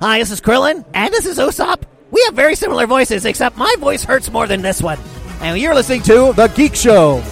Hi, this is Krillin, and this is Usopp. We have very similar voices, except my voice hurts more than this one. And you're listening to The Geek Show.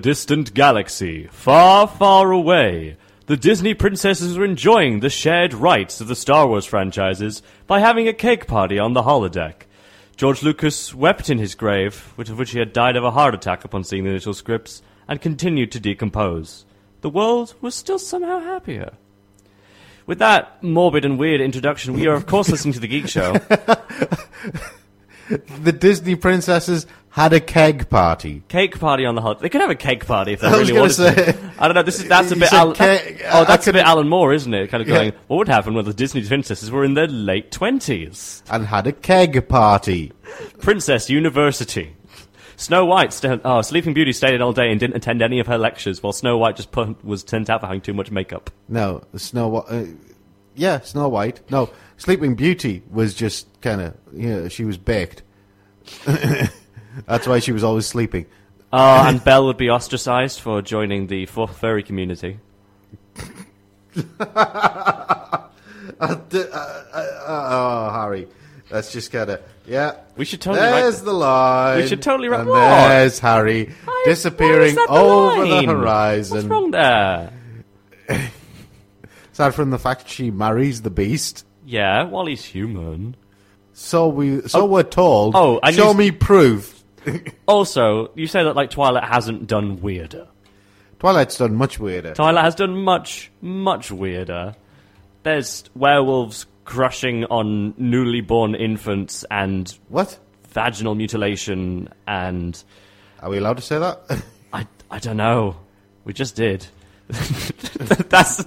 Distant galaxy, far, far away, the Disney princesses were enjoying the shared rights of the Star Wars franchises by having a cake party on the holodeck. George Lucas wept in his grave, which of which he had died of a heart attack upon seeing the initial scripts, and continued to decompose. The world was still somehow happier. With that morbid and weird introduction, we are of course listening to the Geek Show. The Disney princesses had a keg party. Cake party on the holiday. They could have a cake party if they I was really gonna wanted say- to. I don't know. This is that's a You bit. said Alan, cake- oh, I that's a bit Alan Moore, isn't it? Kind of Yeah. going. What would happen when the Disney princesses were in their late twenties? And had a keg party. Princess University. Snow White, st- oh, Sleeping Beauty stayed in all day and didn't attend any of her lectures, while Snow White just put, was sent out for having too much makeup. No, Snow White. Uh, yeah, Snow White. No, Sleeping Beauty was just kind of, you know, she was baked. That's why she was always sleeping. Oh, and Belle would be ostracized for joining the fu- furry community. Uh, d- uh, uh, uh, oh, Harry. That's just kind of, yeah. We should totally There's th- the line. We should totally write- And What? there's Harry Why- disappearing why is that the over line? the horizon. What's wrong there? Aside from the fact she marries the beast. Yeah, while he's human. So we, so we're told. Oh, show me proof. Also, you say that like Twilight hasn't done weirder. Twilight's done much weirder. Twilight has done much, much weirder. There's werewolves crushing on newly born infants and what? vaginal mutilation and Are we allowed to say that? I I don't know. We just did. that's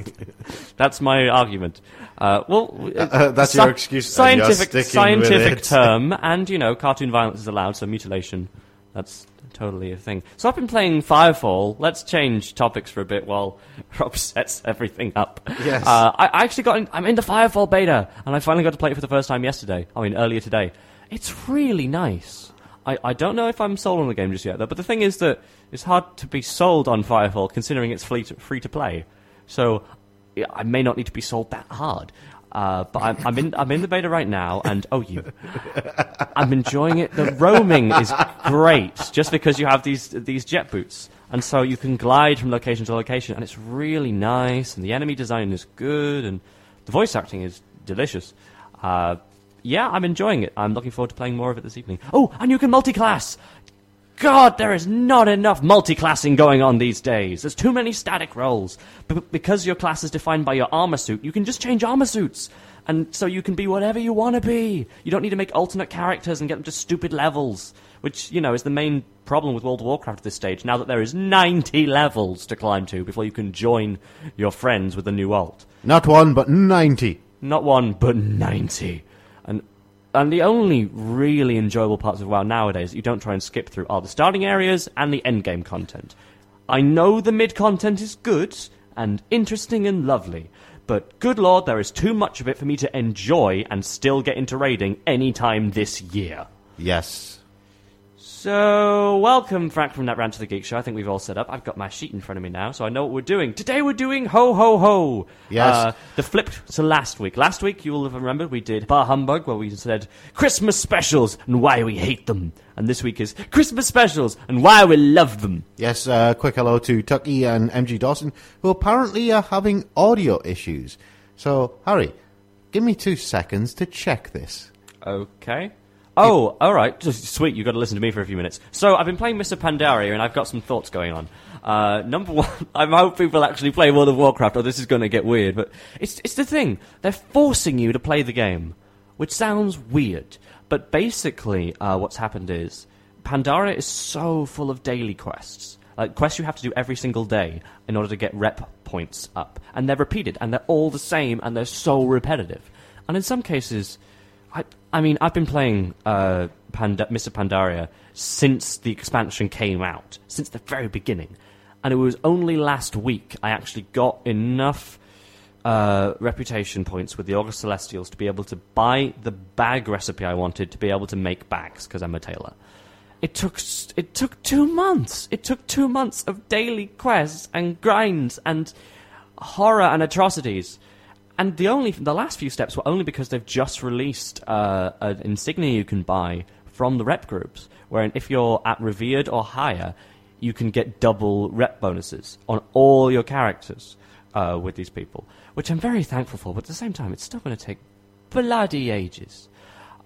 that's my argument. Uh, well, Uh, that's your excuse, Scientific scientific term, and you know, cartoon violence is allowed, so mutilation. That's totally a thing. So I've been playing Firefall. Let's change topics for a bit while Rob sets everything up. Yes. Uh, I I actually got. In, I'm in the Firefall beta, and I finally got to play it for the first time yesterday. I mean, earlier today. It's really nice. I, I don't know if I'm sold on the game just yet, though. But the thing is that it's hard to be sold on Firefall, considering it's free to, free to play. So I may not need to be sold that hard. Uh, but I'm, I'm in I'm in the beta right now, and oh, you, I'm enjoying it. The roaming is great, just because you have these these jet boots, and so you can glide from location to location, and it's really nice. And the enemy design is good, and the voice acting is delicious. Uh, yeah, I'm enjoying it. I'm looking forward to playing more of it this evening. Oh, and you can multi-class. God, there is not enough multi-classing going on these days. There's too many static roles. B- because your class is defined by your armor suit, you can just change armor suits. And so you can be whatever you want to be. You don't need to make alternate characters and get them to stupid levels. Which, you know, is the main problem with World of Warcraft at this stage, now that there is 90 levels to climb to before you can join your friends with the new alt. Not one, but 90. Not one, but 90. And and the only really enjoyable parts of WoW nowadays that you don't try and skip through are the starting areas and the endgame content. I know the mid content is good and interesting and lovely, but good lord, there is too much of it for me to enjoy and still get into raiding any time this year. Yes. So, welcome, Frank from NetRant to the Geek Show. I think we've all set up. I've got my sheet in front of me now, so I know what we're doing. Today we're doing Ho Ho Ho. Yes. Uh, the flip to last week. Last week, you will have remembered, we did Bar Humbug, where we said Christmas specials and why we hate them. And this week is Christmas specials and why we love them. Yes, uh, quick hello to Tucky and MG Dawson, who apparently are having audio issues. So, Harry, give me two seconds to check this. Okay. Oh, all right. Just sweet. You've got to listen to me for a few minutes. So I've been playing Mists of Pandaria, and I've got some thoughts going on. Uh, number one, I hope people actually play World of Warcraft, or this is going to get weird. But it's it's the thing. They're forcing you to play the game, which sounds weird. But basically, uh, what's happened is Pandaria is so full of daily quests. Like quests you have to do every single day in order to get rep points up, and they're repeated, and they're all the same, and they're so repetitive. And in some cases, I, I mean, I've been playing uh, Mists of Pandaria since the expansion came out, since the very beginning. And it was only last week I actually got enough uh, reputation points with the August Celestials to be able to buy the bag recipe I wanted to be able to make bags because I'm a tailor. It took it took two months. It took two months of daily quests and grinds and horror and atrocities. And the only the last few steps were only because they've just released uh, an insignia you can buy from the rep groups, wherein if you're at revered or higher, you can get double rep bonuses on all your characters uh, with these people, which I'm very thankful for. But at the same time, it's still going to take bloody ages.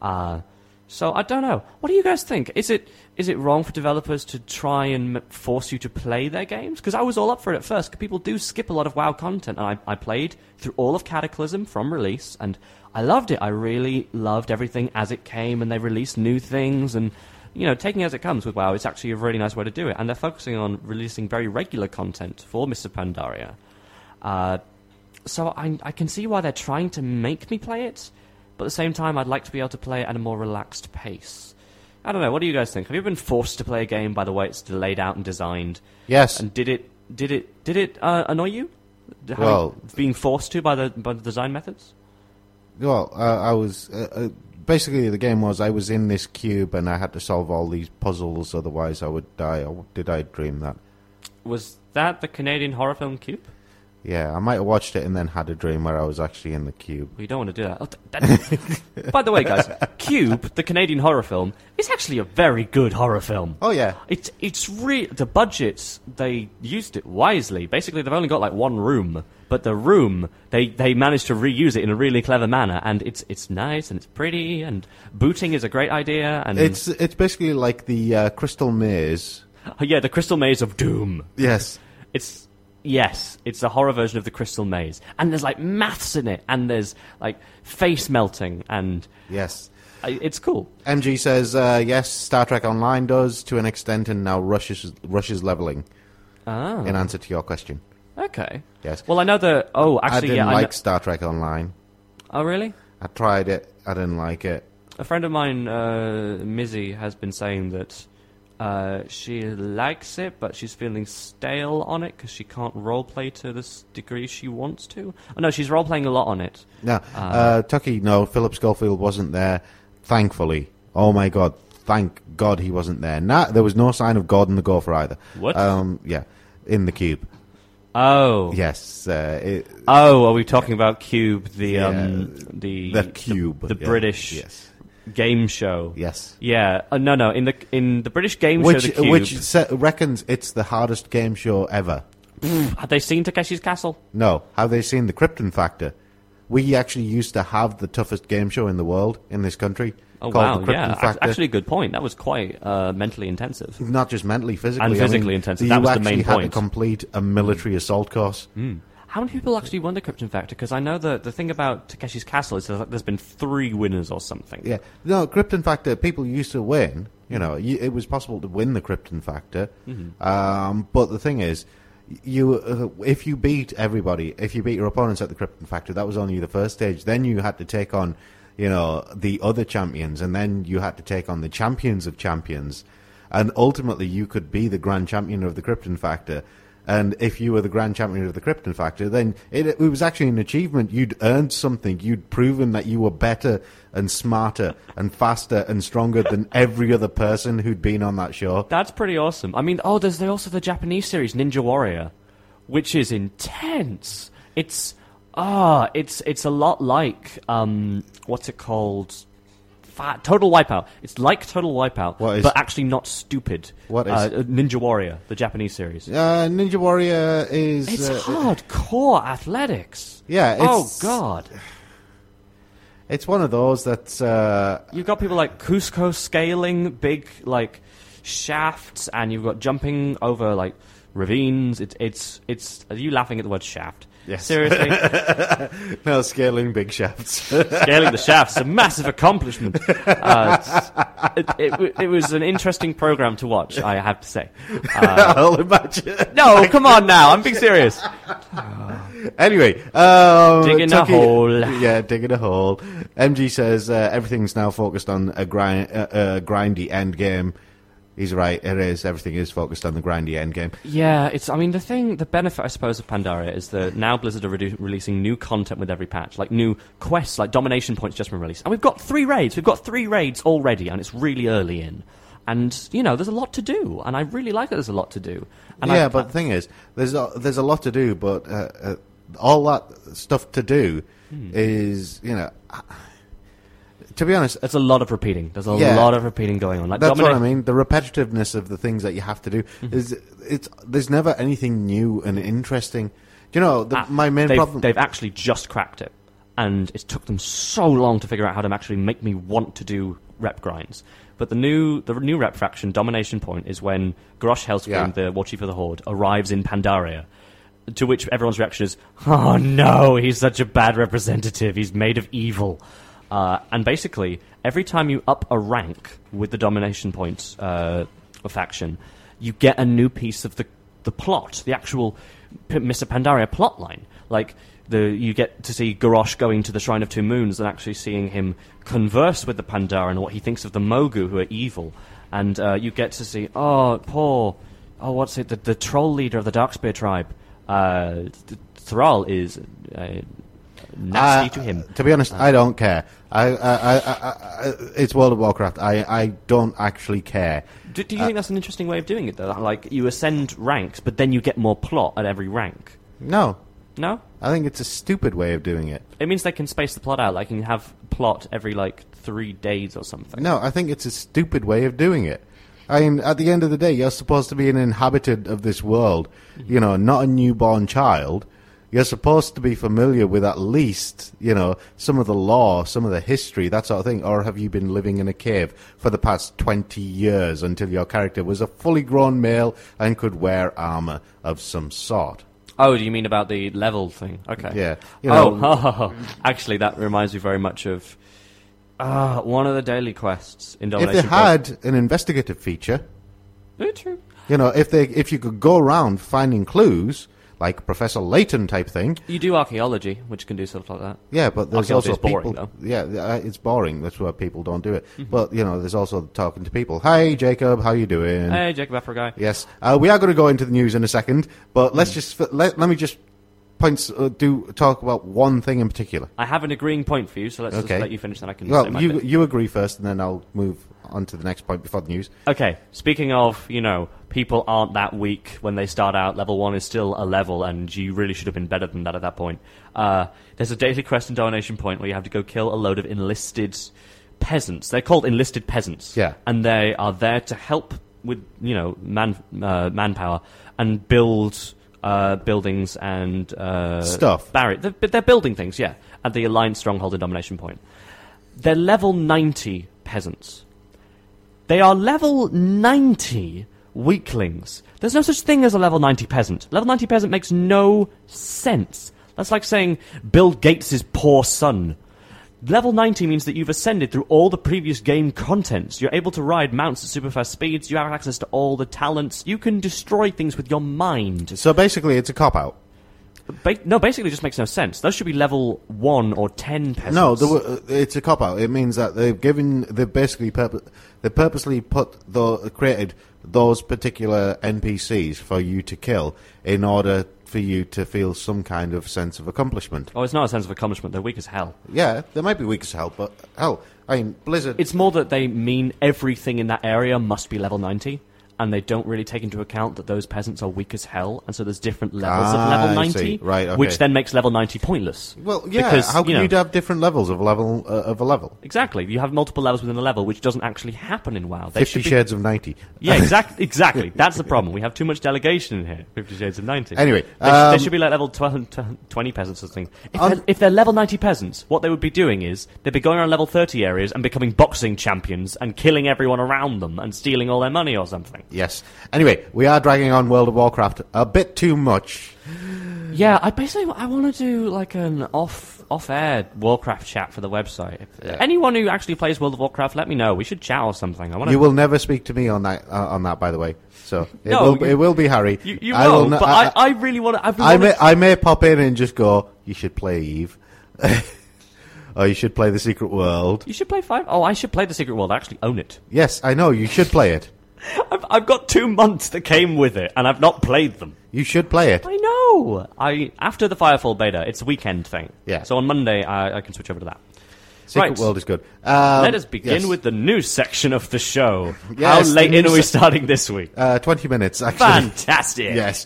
Uh, so I don't know. What do you guys think? Is it is it wrong for developers to try and force you to play their games? Because I was all up for it at first. People do skip a lot of WoW content, and I, I played through all of Cataclysm from release, and I loved it. I really loved everything as it came, and they released new things, and you know, taking as it comes with WoW, it's actually a really nice way to do it. And they're focusing on releasing very regular content for Mists of Pandaria. Uh, so I, I can see why they're trying to make me play it, but at the same time, I'd like to be able to play it at a more relaxed pace. I don't know. What do you guys think? Have you been forced to play a game by the way it's laid out and designed? Yes. And did it did it did it uh, annoy you? Having- Well- being forced to by the by the design methods. Well, uh, I was uh, uh, basically the game was I was in this cube and I had to solve all these puzzles, otherwise I would die. Or did I dream that? Was that the Canadian horror film Cube? Yeah, I might have watched it and then had a dream where I was actually in the cube. You don't want to do that. Oh, th- that- By the way, guys, Cube, the Canadian horror film, is actually a very good horror film. Oh yeah, It's it's re- the budgets they used it wisely. Basically, they've only got like one room, but the room they they managed to reuse it in a really clever manner, and it's it's nice and it's pretty, and booting is a great idea, and it's it's basically like the uh, Crystal Maze. Oh, yeah, the Crystal Maze of Doom. Yes. It's yes, it's a horror version of the Crystal Maze, and there's like maths in it, and there's like face melting, and Yes. I, it's cool. MG says uh, yes. Star Trek Online does to an extent, and now Rush is, Rush is leveling. Ah, In answer to your question, okay. yes. Well, I know that. Oh, I actually, didn't yeah. I like kn- Star Trek Online. oh, really? I tried it. I didn't like it. A friend of mine, uh, Mizzy, has been saying that uh, she likes it, but she's feeling stale on it because she can't roleplay to the degree she wants to. Oh, no, she's roleplaying a lot on it. No, uh, Tucky. No, Philip Schofield wasn't there. Thankfully. Oh my God. Thank God he wasn't there. Nah, there was no sign of Gordon the Gopher either. What? Um, yeah, in the cube. Oh, Yes. Uh, it, oh, are we talking about Cube, the Yeah, um, the the cube. the, yeah, British Yes. Game show? Yes. Yeah, uh, no, no. In the in the British game Which show, the Cube, which se- reckons it's the hardest game show ever. have they seen Takeshi's Castle? No, have they seen the Krypton Factor? we actually used to have the toughest game show in the world in this country. Oh called wow, the yeah. Factor. Actually, a good point. That was quite uh, mentally intensive. not just mentally, physically, And I physically mean, intensive. That was the actually main had point. to complete a military assault course. How many people actually won the Krypton Factor? Because I know the the thing about Takeshi's Castle is that there's been three winners or something. Yeah, no, Krypton Factor. People used to win. You know, you, it was possible to win the Krypton Factor. Um, but the thing is, you uh, if you beat everybody, if you beat your opponents at the Krypton Factor, that was only the first stage. Then you had to take on, you know, the other champions, and then you had to take on the champions of champions, and ultimately you could be the grand champion of the Krypton Factor. And if you were the grand champion of the Krypton Factor, then it, it was actually an achievement. You'd earned something. You'd proven that you were better and smarter and faster and stronger than every other person who'd been on that show. That's pretty awesome. I mean, oh, there's also the Japanese series Ninja Warrior, which is intense. It's ah, it's it's a lot like um, what's it called? Fa- Total Wipeout. It's like Total Wipeout, What is- but actually not stupid. What is- uh, Ninja Warrior, the Japanese series? Uh, Ninja Warrior is. It's uh, hardcore athletics. Yeah, oh god. It's one of those that Uh, You've got people like Cusco scaling big like shafts, and you've got jumping over like ravines. It's it's it's. Are you laughing at the word shaft? Yes. Seriously, no, scaling big shafts. scaling the shafts a massive accomplishment. Uh, it, it, it was an interesting program to watch. I have to say. I'll imagine. No, come on now. I'm being serious. Anyway, um, Digging a hole. Yeah, digging a hole. MG says uh, everything's now focused on a grind, uh, uh, grindy end game. He's right. It is. Everything is focused on the grindy end game. Yeah, it's. I mean, the thing, the benefit, I suppose, of Pandaria is that now Blizzard are redu- releasing new content with every patch, like new quests, like domination points just been released, and we've got three raids. We've got three raids already, and it's really early in. And you know, there's a lot to do, and I really like that there's a lot to do. And yeah, I, but the thing is, there's a, there's a lot to do, but uh, uh, all that stuff to do Hmm. is, you know, to be honest, it's a lot of repeating. There's a Yeah. lot of repeating going on. Like That's domina- what I mean. The repetitiveness of the things that you have to do Mm-hmm. is it's there's never anything new and interesting. Do you know the, Ah, my main they've, problem? They've actually just cracked it, and it took them so long to figure out how to actually make me want to do rep grinds. But the new the new rep fraction domination point is when Garrosh Hellscream, Yeah. the War Chief of the Horde, arrives in Pandaria. To which everyone's reaction is, "Oh no, he's such a bad representative. He's made of evil." Uh, and basically, every time you up a rank with the domination points uh, faction, you get a new piece of the the plot, the actual P- Mists of Pandaria plot line. Like the you get to see Garrosh going to the Shrine of Two Moons and actually seeing him converse with the Pandaren and what he thinks of the Mogu who are evil. And uh, you get to see, oh, poor, oh, what's it, the, the troll leader of the Darkspear tribe. Uh, th- Thrall is uh, nasty Uh, to him. To be honest, I don't care. I, I, I, it's World of Warcraft. I, I don't actually care. Do, do you think that's an interesting way of doing it, though? Like, you ascend ranks, but then you get more plot at every rank. No, No? I think it's a stupid way of doing it. It means they can space the plot out. Like, you can have plot every, like, three days or something. No, I think it's a stupid way of doing it. I mean, at the end of the day, you're supposed to be an inhabitant of this world, you know, not a newborn child. You're supposed to be familiar with at least, you know, some of the law, some of the history, that sort of thing. Or have you been living in a cave for the past 20 years until your character was a fully grown male and could wear armor of some sort? Oh, do you mean about the level thing? Okay. Yeah. You oh, know, actually, that reminds me very much of uh, one of the daily quests in if they had an investigative feature, true. you know, if they, if you could go around finding clues, like Professor Layton type thing, You do archaeology, which can do stuff like that. Yeah, but there's also boring, people. though. Yeah, uh, it's boring. That's why people don't do it. Mm-hmm. But you know, there's also talking to people. Hi, Jacob. How you doing? Hey, Jacob guy. Yes, uh, we are going to go into the news in a second. But let's Mm. just let let me just points uh, do talk about one thing in particular. I have an agreeing point for you, so let's Okay. just let you finish, then I can say Well, you bit. you agree first, and then I'll move on to the next point before the news. Okay, speaking of, you know, people aren't that weak when they start out. Level 1 is still a level, and you really should have been better than that at that point. Uh, there's a daily quest in Domination Point where you have to go kill a load of enlisted peasants. They're called enlisted peasants. Yeah. And they are there to help with, you know, man, uh, manpower and build uh, buildings and uh, Stuff. Barrier. They're, they're building things, yeah, at the Alliance stronghold and domination point. They're level 90 peasants. They are level 90 weaklings. There's no such thing as a level 90 peasant. Level 90 peasant makes no sense. That's like saying Bill Gates' is poor son. Level 90 means that you've ascended through all the previous game contents. You're able to ride mounts at super fast speeds. You have access to all the talents. You can destroy things with your mind. So basically, it's a cop out. Ba- no, basically, it just makes no sense. Those should be level 1 or 10 peasants. No, the, uh, it's a cop out. It means that they've given, they've basically purpo- they purposely put the created those particular NPCs for you to kill in order for you to feel some kind of sense of accomplishment. Oh, it's not a sense of accomplishment. They're weak as hell. Yeah, they might be weak as hell, but hell, I mean, Blizzard. It's more that they mean everything in that area must be level 90, and they don't really take into account that those peasants are weak as hell, and so there's different levels Ah, of level 90. Right, okay. which then makes level 90 pointless. well, yeah. because, how can you you, have different levels of level uh, of a level? Exactly. You have multiple levels within a level, which doesn't actually happen in WoW. They Fifty be- Shades of Ninety. Yeah, exactly. Exactly. That's the problem. We have too much delegation in here. Fifty Shades of Ninety. Anyway, they, sh- they um, should be like level 12, twenty peasants or something. If, On- they're, if they're level ninety peasants, what they would be doing is they'd be going around level thirty areas and becoming boxing champions and killing everyone around them and stealing all their money or something. Yes. Anyway, we are dragging on World of Warcraft a bit too much. Yeah, I basically I want to do like an off off air Warcraft chat for the website. If- Yeah. Anyone who actually plays World of Warcraft, let me know. We should chat or something. I want to. You will never speak to me on that uh, on that, by the way. So it No, will you- it will be Harry. You, you I will, but I, I, really want to. I, really I wanna- may I may pop in and just go. You should play Eve, or you should play the Secret World. You should play five. Oh, I should play the Secret World. I actually own it. Yes, I know you should play it. I've, I've got two months that came with it, and I've not played them. You should play it. I know. I after the Firefall beta, it's a weekend thing. Yeah. So on Monday, I, I can switch over to that. Secret Right. World is good. Um, Let us begin yes. with the news section of the show. Yes, How late in are we starting this week? uh, twenty minutes. Actually, Fantastic. Yes,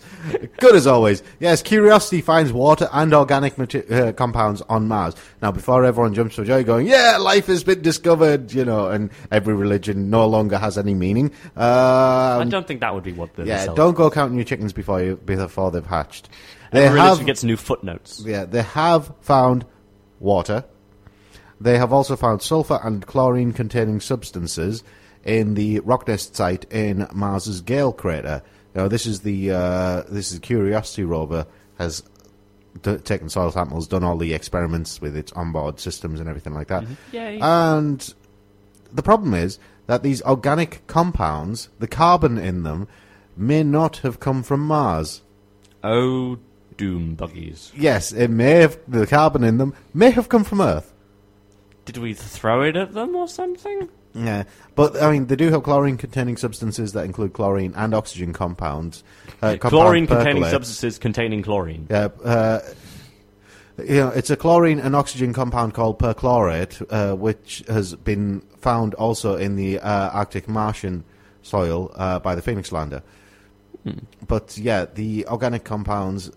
good as always. Yes, Curiosity finds water and organic uh, compounds on Mars. Now, before everyone jumps for joy, going, "Yeah, life has been discovered," you know, and every religion no longer has any meaning. I Um, don't think that would be what the yeah, result- don't go counting your chickens before you before they've hatched. They Every religion have, gets new footnotes. yeah, they have found water. They have also found sulfur and chlorine-containing substances in the rock nest site in Mars's Gale crater. Now, this is the uh, this is Curiosity rover has d- taken soil samples, done all the experiments with its onboard systems and everything like that. Yay. And the problem is that these organic compounds, the carbon in them, may not have come from Mars. oh, doom buggies. Yes, it may have the carbon in them may have come from Earth. Did we throw it at them or something? Yeah, but I mean, they do have chlorine-containing substances that include chlorine and oxygen compounds. Uh, compound Chlorine-containing percolate. substances containing chlorine. Yeah, uh, you know, it's a chlorine and oxygen compound called perchlorate, uh, which has been found also in the uh, Arctic Martian soil uh, by the Phoenix Lander. But yeah, the organic compounds,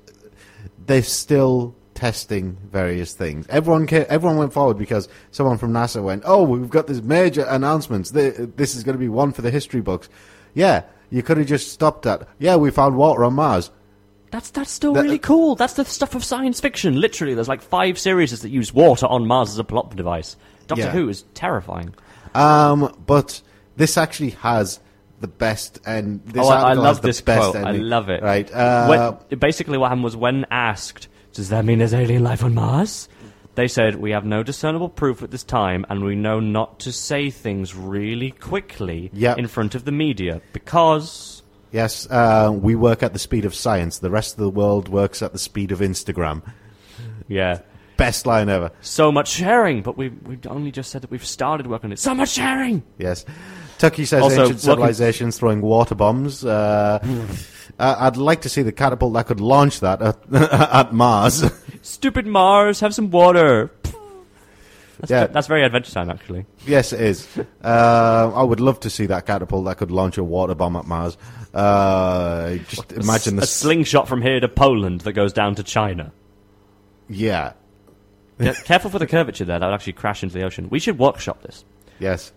they're still testing various things. Everyone ca- everyone went forward because someone from NASA went, "Oh, we've got this major announcements. This is going to be one for the history books." Yeah, you could have just stopped at, "Yeah, we found water on Mars." That's that's still That- really cool. That's the stuff of science fiction. Literally, there's like five series that use water on Mars as a plot device. Doctor Yeah. Who is terrifying. Um, but this actually has the best and this oh, I, I love this best quote. I love it. Right. Uh, when, basically, what happened was when asked, "Does that mean there's alien life on Mars?" They said, "We have no discernible proof at this time, and we know not to say things really quickly Yep. in front of the media because." yes, uh, we work at the speed of science. The rest of the world works at the speed of Instagram. Yeah, Best line ever. so much sharing, but we we've only just said that we've started working on it. So much sharing. Yes. Tucky says Also, ancient welcome- civilizations throwing water bombs. Uh, uh, I'd like to see the catapult that could launch that at, at Mars. Stupid Mars, have some water. That's, Yeah. that's very Adventure Time, actually. yes, it is. Uh, I would love to see that catapult that could launch a water bomb at Mars. Uh, just imagine the a slingshot from here to Poland that goes down to China. Yeah. Yeah, careful for the curvature there; that would actually crash into the ocean. We should workshop this. Yes.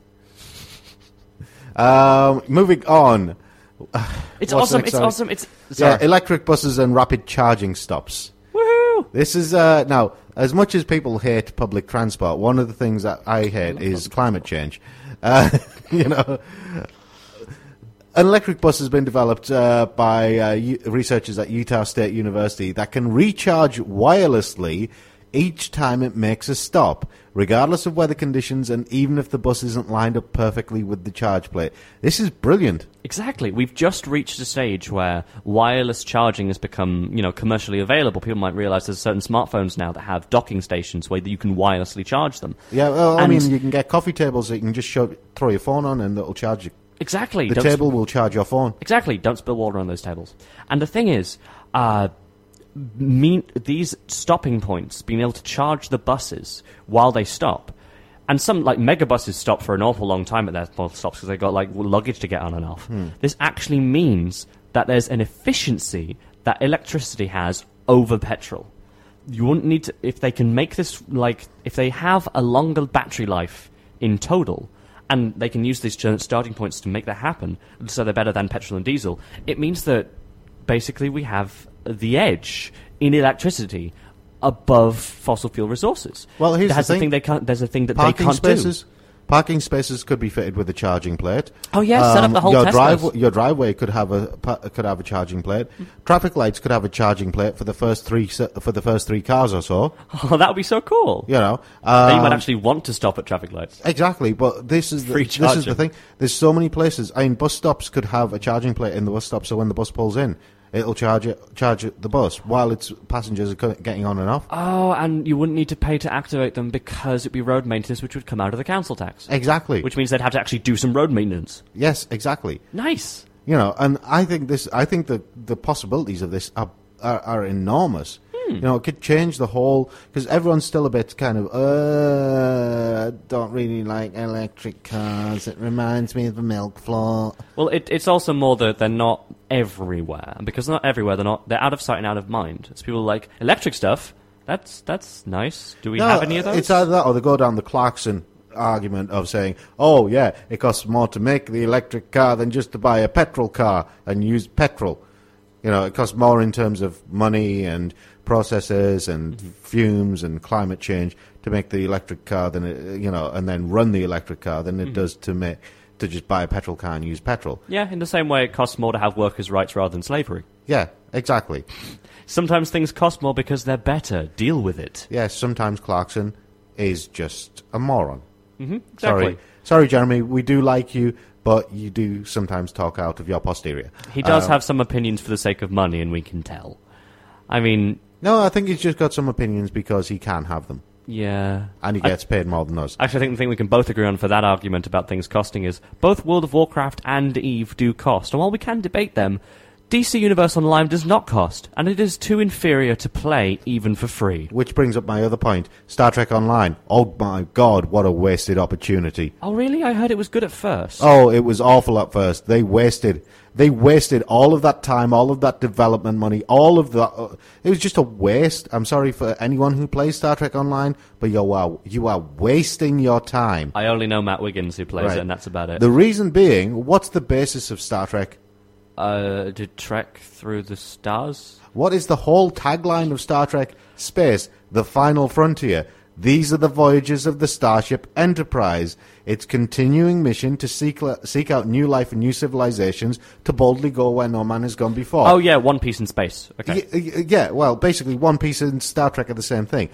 Um, moving on. It's What's awesome. next, It's sorry? awesome. It's Yeah, electric buses and rapid charging stops. Woohoo! This is uh, now as much as people hate public transport. One of the things that I hate is climate change. Uh, you know, an electric bus has been developed uh, by uh, U- researchers at Utah State University that can recharge wirelessly each time it makes a stop, regardless of weather conditions and even if the bus isn't lined up perfectly with the charge plate. This is brilliant. Exactly. We've just reached a stage where wireless charging has become, you know, commercially available. People might realize there's certain smartphones now that have docking stations where you can wirelessly charge them. Yeah, well, I mean, you can get coffee tables that you can just show, throw your phone on and it'll charge you. Exactly. The Don't table will charge your phone. Exactly. Don't spill water on those tables. And the thing is, uh, mean these stopping points, being able to charge the buses while they stop, and some like mega buses stop for an awful long time at their small stops because they got like luggage to get on and off. Hmm. This actually means that there's an efficiency that electricity has over petrol. You wouldn't need to if they can make this like if they have a longer battery life in total and they can use these starting points to make that happen so they're better than petrol and diesel it means that basically we have the edge in electricity above fossil fuel resources Well, here's That's the thing. they can't there's a thing that they can't spaces. Parking spaces could be fitted with a charging plate. Um, Oh, yeah, set up the whole your drive, Your driveway could have a could have a charging plate. Traffic lights could have a charging plate for the first three for the first three cars or so. oh that would be so cool You know, then you might Um, actually want to stop at traffic lights Exactly, but this is the, Free this is the thing. There's so many places. I mean, bus stops could have a charging plate in the bus stop, so when the bus pulls in, it'll charge it, charge the bus while its passengers are getting on and off. oh and you wouldn't need to pay to activate them because it'd be road maintenance which would come out of the council tax Exactly. which means they'd have to actually do some road maintenance yes, exactly. nice You know, and I think this. I think the the possibilities of this are are, are enormous. You know, it could change the whole because everyone's still a bit kind of. Uh, don't really like electric cars. It reminds me of a milk float. Well, it, it's also more that they're not everywhere, and because they're not everywhere, they're not they're out of sight and out of mind. It's people like electric stuff. That's that's nice. Do we No, have any of those? It's either that or they go down the Clarkson argument of saying, "Oh yeah, it costs more to make the electric car than just to buy a petrol car and use petrol." You know, it costs more in terms of money and processes and Mm-hmm. fumes and climate change to make the electric car than it, you know, and then run the electric car than Mm-hmm. it does to make to just buy a petrol car and use petrol. yeah, in the same way, it costs more to have workers' rights rather than slavery. Yeah, exactly. Sometimes things cost more because they're better. Deal with it. Yes, sometimes Clarkson is just a moron. hmm Exactly. Sorry, sorry, Jeremy. We do like you, but you do sometimes talk out of your posterior. He does Um, have some opinions for the sake of money, and we can tell. I mean, No, I think he's just got some opinions because he can have them, yeah. and he I- gets paid more than us. Actually, I think the thing we can both agree on for that argument about things costing is both World of Warcraft and EVE do cost, and while we can debate them, DC Universe Online does not cost, and it is too inferior to play even for free. Which brings up my other point: Star Trek Online. Oh my God, what a wasted opportunity! Oh, really? I heard it was good at first. Oh, it was awful at first. They wasted, they wasted all of that time, all of that development money, all of that. Uh, it was just a waste. I'm sorry for anyone who plays Star Trek Online, but you are you are wasting your time. I only know Matt Wiggins who plays Right. it, and that's about it. The reason being, what's the basis of Star Trek? uh, to trek through the stars? What is the whole tagline of Star Trek? Space, the final frontier. These are the voyages of the Starship Enterprise. Its continuing mission to seek, seek out new life and new civilizations to boldly go where no man has gone before. Oh, yeah, One Piece in Space. Okay. Y- yeah, well, basically, One Piece and Star Trek are the same thing.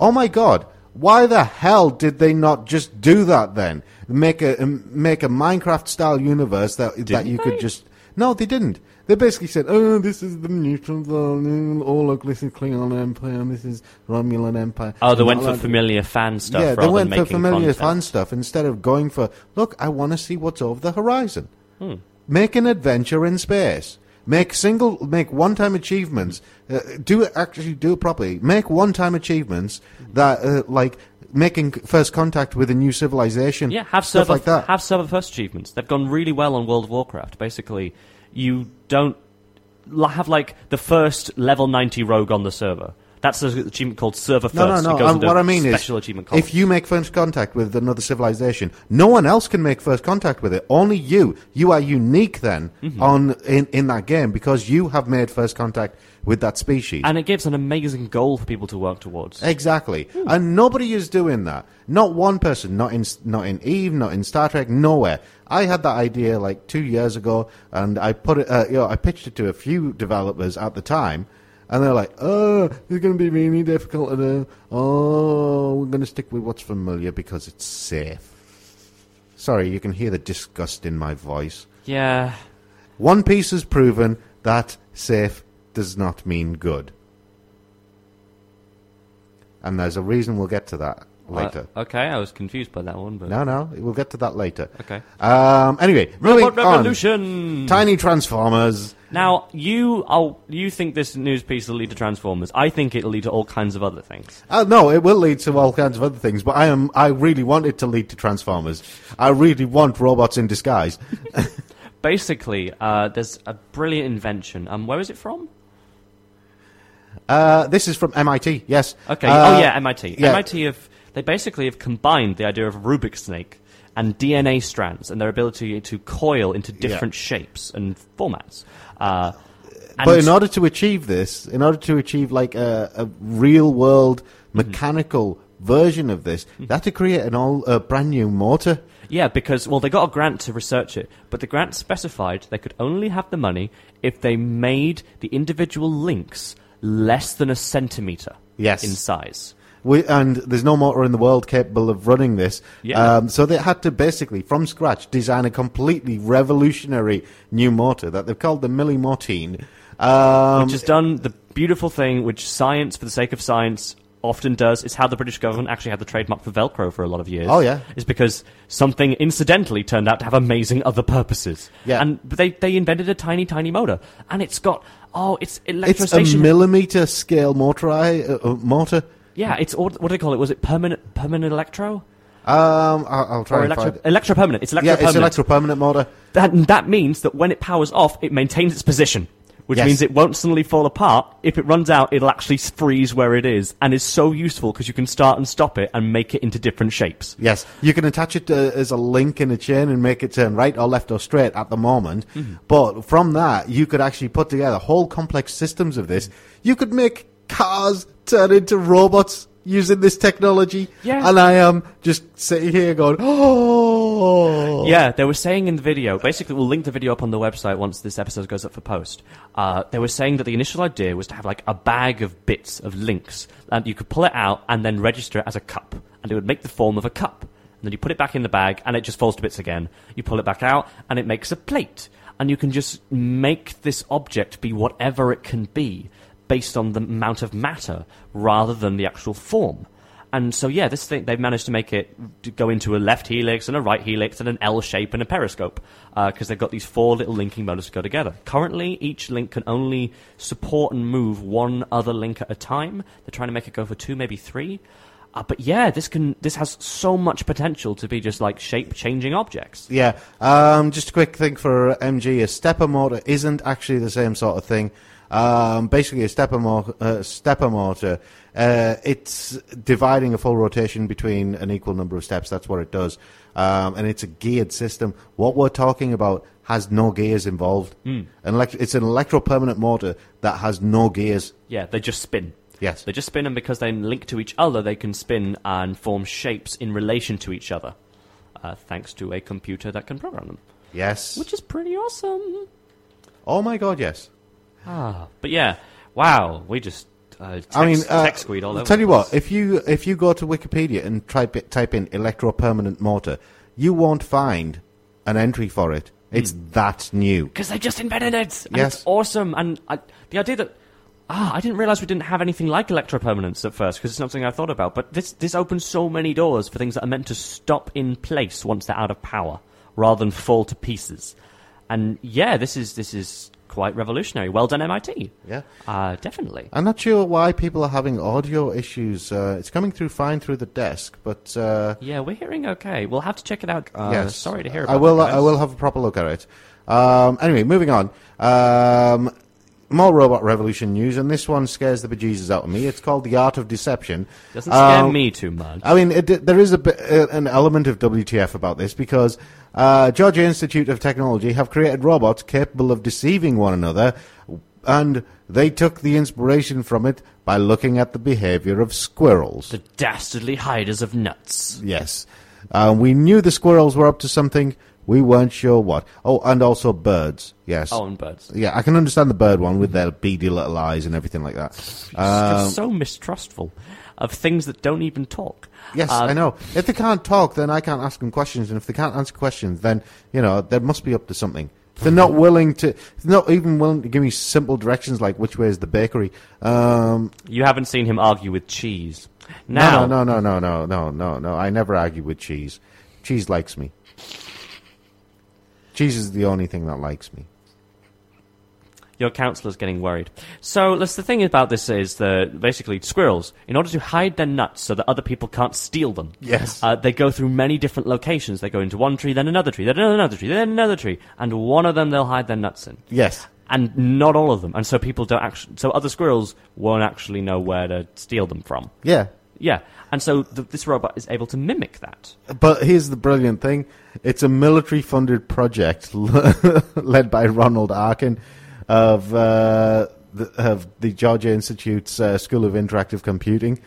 oh my god, why the hell did they not just do that then? Make a um, make a Minecraft style universe that that you they? could just. No, they didn't. They basically said, "Oh, this is the neutral zone. Oh, look, this is Klingon Empire. and This is Romulan Empire." Oh, they went for familiar fan stuff yeah, they went for familiar content. fun stuff instead of going for, look, I want to see what's over the horizon. Hmm. Make an adventure in space. Make single, make one-time achievements. Uh, do it actually do it properly. Make one-time achievements that, uh, like making first contact with a new civilization. Yeah, have stuff server like that. have server first achievements. They've gone really well on World of Warcraft. Basically, you don't have like the first level ninety rogue on the server. That's an achievement called Server First. No, no, no. Um, what I mean is, achievement if you make first contact with another civilization, no one else can make first contact with it. Only you. You are unique then Mm-hmm. on in, in that game because you have made first contact with that species. and it gives an amazing goal for people to work towards. Exactly, and nobody is doing that. Not one person. Not in not in Eve. Not in Star Trek. Nowhere. I had that idea like two years ago, and I put it. Uh, you know, I pitched it to a few developers at the time, and they're like, "Oh, it's going to be really difficult to do. Oh, we're going to stick with what's familiar because it's safe." Sorry, you can hear the disgust in my voice. Yeah. One Piece has proven that safe does not mean good. And there's a reason we'll get to that later. Uh, okay, I was confused by that one, but no, no, we'll get to that later. okay. Um, anyway, Robot on. Revolution. Tiny Transformers. Now you, oh, you think this news piece will lead to Transformers? I think it'll lead to all kinds of other things. Uh, no, it will lead to all kinds of other things, but I am I really want it to lead to Transformers. I really want robots in disguise. Basically, uh, there's a brilliant invention. Um, where is it from? Uh, this is from MIT. Yes. Okay. Uh, oh yeah, MIT. yeah. MIT have they basically have combined the idea of a Rubik's snake and DNA strands and their ability to coil into different shapes and formats. Uh, and But in order to achieve this, in order to achieve like a, a real world mechanical version of this, they had to create an all a brand new motor. Yeah, because well, they got a grant to research it, but the grant specified they could only have the money if they made the individual links less than a centimeter Yes. in size. We, and there's no motor in the world capable of running this. Yeah. Um, so they had to basically, from scratch, design a completely revolutionary new motor that they've called the Milli-Motein. Um, which has done the beautiful thing which science, for the sake of science, often does. It's how the British government actually had the trademark for Velcro for a lot of years. Oh, yeah. is because something incidentally turned out to have amazing other purposes. Yeah. and they they invented a tiny tiny motor, and it's got oh, it's it's a millimeter scale motor. Uh, uh, motor. Yeah, it's what do they call it? Was it permanent permanent electro Um, I'll, I'll try or and electro find. electro permanent? It's electro Yeah, it's permanent. electropermanent motor. That, that means that when it powers off, it maintains its position, which Yes. means it won't suddenly fall apart. If it runs out, it'll actually freeze where it is, and is so useful because you can start and stop it and make it into different shapes. Yes, you can attach it uh, as a link in a chain and make it turn right or left or straight at the moment. Mm-hmm. But from that, you could actually put together whole complex systems of this. You could make cars turn into robots using this technology. Yeah. And I am just sitting here going, oh. Yeah, they were saying in the video, basically, we'll link the video up on the website once this episode goes up for post. Uh, they were saying that the initial idea was to have like a bag of bits of links, and you could pull it out and then register it as a cup, and it would make the form of a cup. And then you put it back in the bag, and it just falls to bits again. You pull it back out, and it makes a plate. And you can just make this object be whatever it can be based on the amount of matter rather than the actual form. And so, yeah, this thing, they've managed to make it to go into a left helix and a right helix and an L shape and a periscope because they've got these four little linking motors to go together. Currently, each link can only support and move one other link at a time. They're trying to make it go for two, maybe three. Uh, but yeah, this can this has so much potential to be just like shape changing objects. Yeah. Um, just a quick thing for MG: a stepper motor isn't actually the same sort of thing. Um, basically, a stepper, mo- uh, stepper motor, uh, it's dividing a full rotation between an equal number of steps. That's what it does, um, and it's a geared system. What we're talking about has no gears involved. Hmm. An elect- it's an electropermanent motor that has no gears. Yeah, they just spin. Yes. They just spin, and because they link to each other, they can spin and form shapes in relation to each other, uh, thanks to a computer that can program them, Yes. which is pretty awesome. oh my God, yes. Ah, but yeah, wow, we just uh, text, I mean, uh, text squeed all over. tell you what, if you if you go to Wikipedia and type it, type in electropermanent motor, you won't find an entry for it. It's that new. because they just invented it. And Yes. it's awesome. And I, the idea that ah, I didn't realize we didn't have anything like electropermanence at first because it's not something I thought about. But this this opens so many doors for things that are meant to stop in place once they're out of power, rather than fall to pieces. And yeah, this is this is quite revolutionary. Well done, MIT. Yeah. Uh, definitely. I'm not sure why people are having audio issues. Uh, it's coming through fine through the desk, but uh, Yeah, we're hearing okay. We'll have to check it out. Uh, yes, Sorry to hear about I will. that, guys. I will have a proper look at it. Um, anyway, moving on. Um, more Robot Revolution news, and this one scares the bejesus out of me. It's called The Art of Deception. Doesn't scare Um, me too much. I mean, it, there is a bit, uh, an element of WTF about this because uh, Georgia Institute of Technology have created robots capable of deceiving one another, and they took the inspiration from it by looking at the behavior of squirrels. the dastardly hiders of nuts. Yes. Uh, we knew the squirrels were up to something. We weren't sure what. Oh, and also birds. Yes. Oh, and birds. Yeah, I can understand the bird one with their beady little eyes and everything like that. Um, so mistrustful of things that don't even talk. yes, Um, I know. If they can't talk, then I can't ask them questions, and if they can't answer questions, then you know they must be up to something. If they're not willing to, they're not even willing to give me simple directions like which way is the bakery. Um, You haven't seen him argue with cheese. Now, no, no, no, no, no, no, no, no. I never argue with cheese. Cheese likes me. Cheese is the only thing that likes me. your counselor's getting worried. So, the thing about this is that basically squirrels, in order to hide their nuts so that other people can't steal them, Yes. uh, they go through many different locations. They go into one tree, then another tree, then another tree, then another tree, and one of them they'll hide their nuts in. Yes. And not all of them. And so people don't actually, so other squirrels won't actually know where to steal them from. Yeah. Yeah. And so th- this robot is able to mimic that. But here's the brilliant thing: it's a military-funded project led by Ronald Arkin of uh, the, of the Georgia Institute's uh, School of Interactive Computing.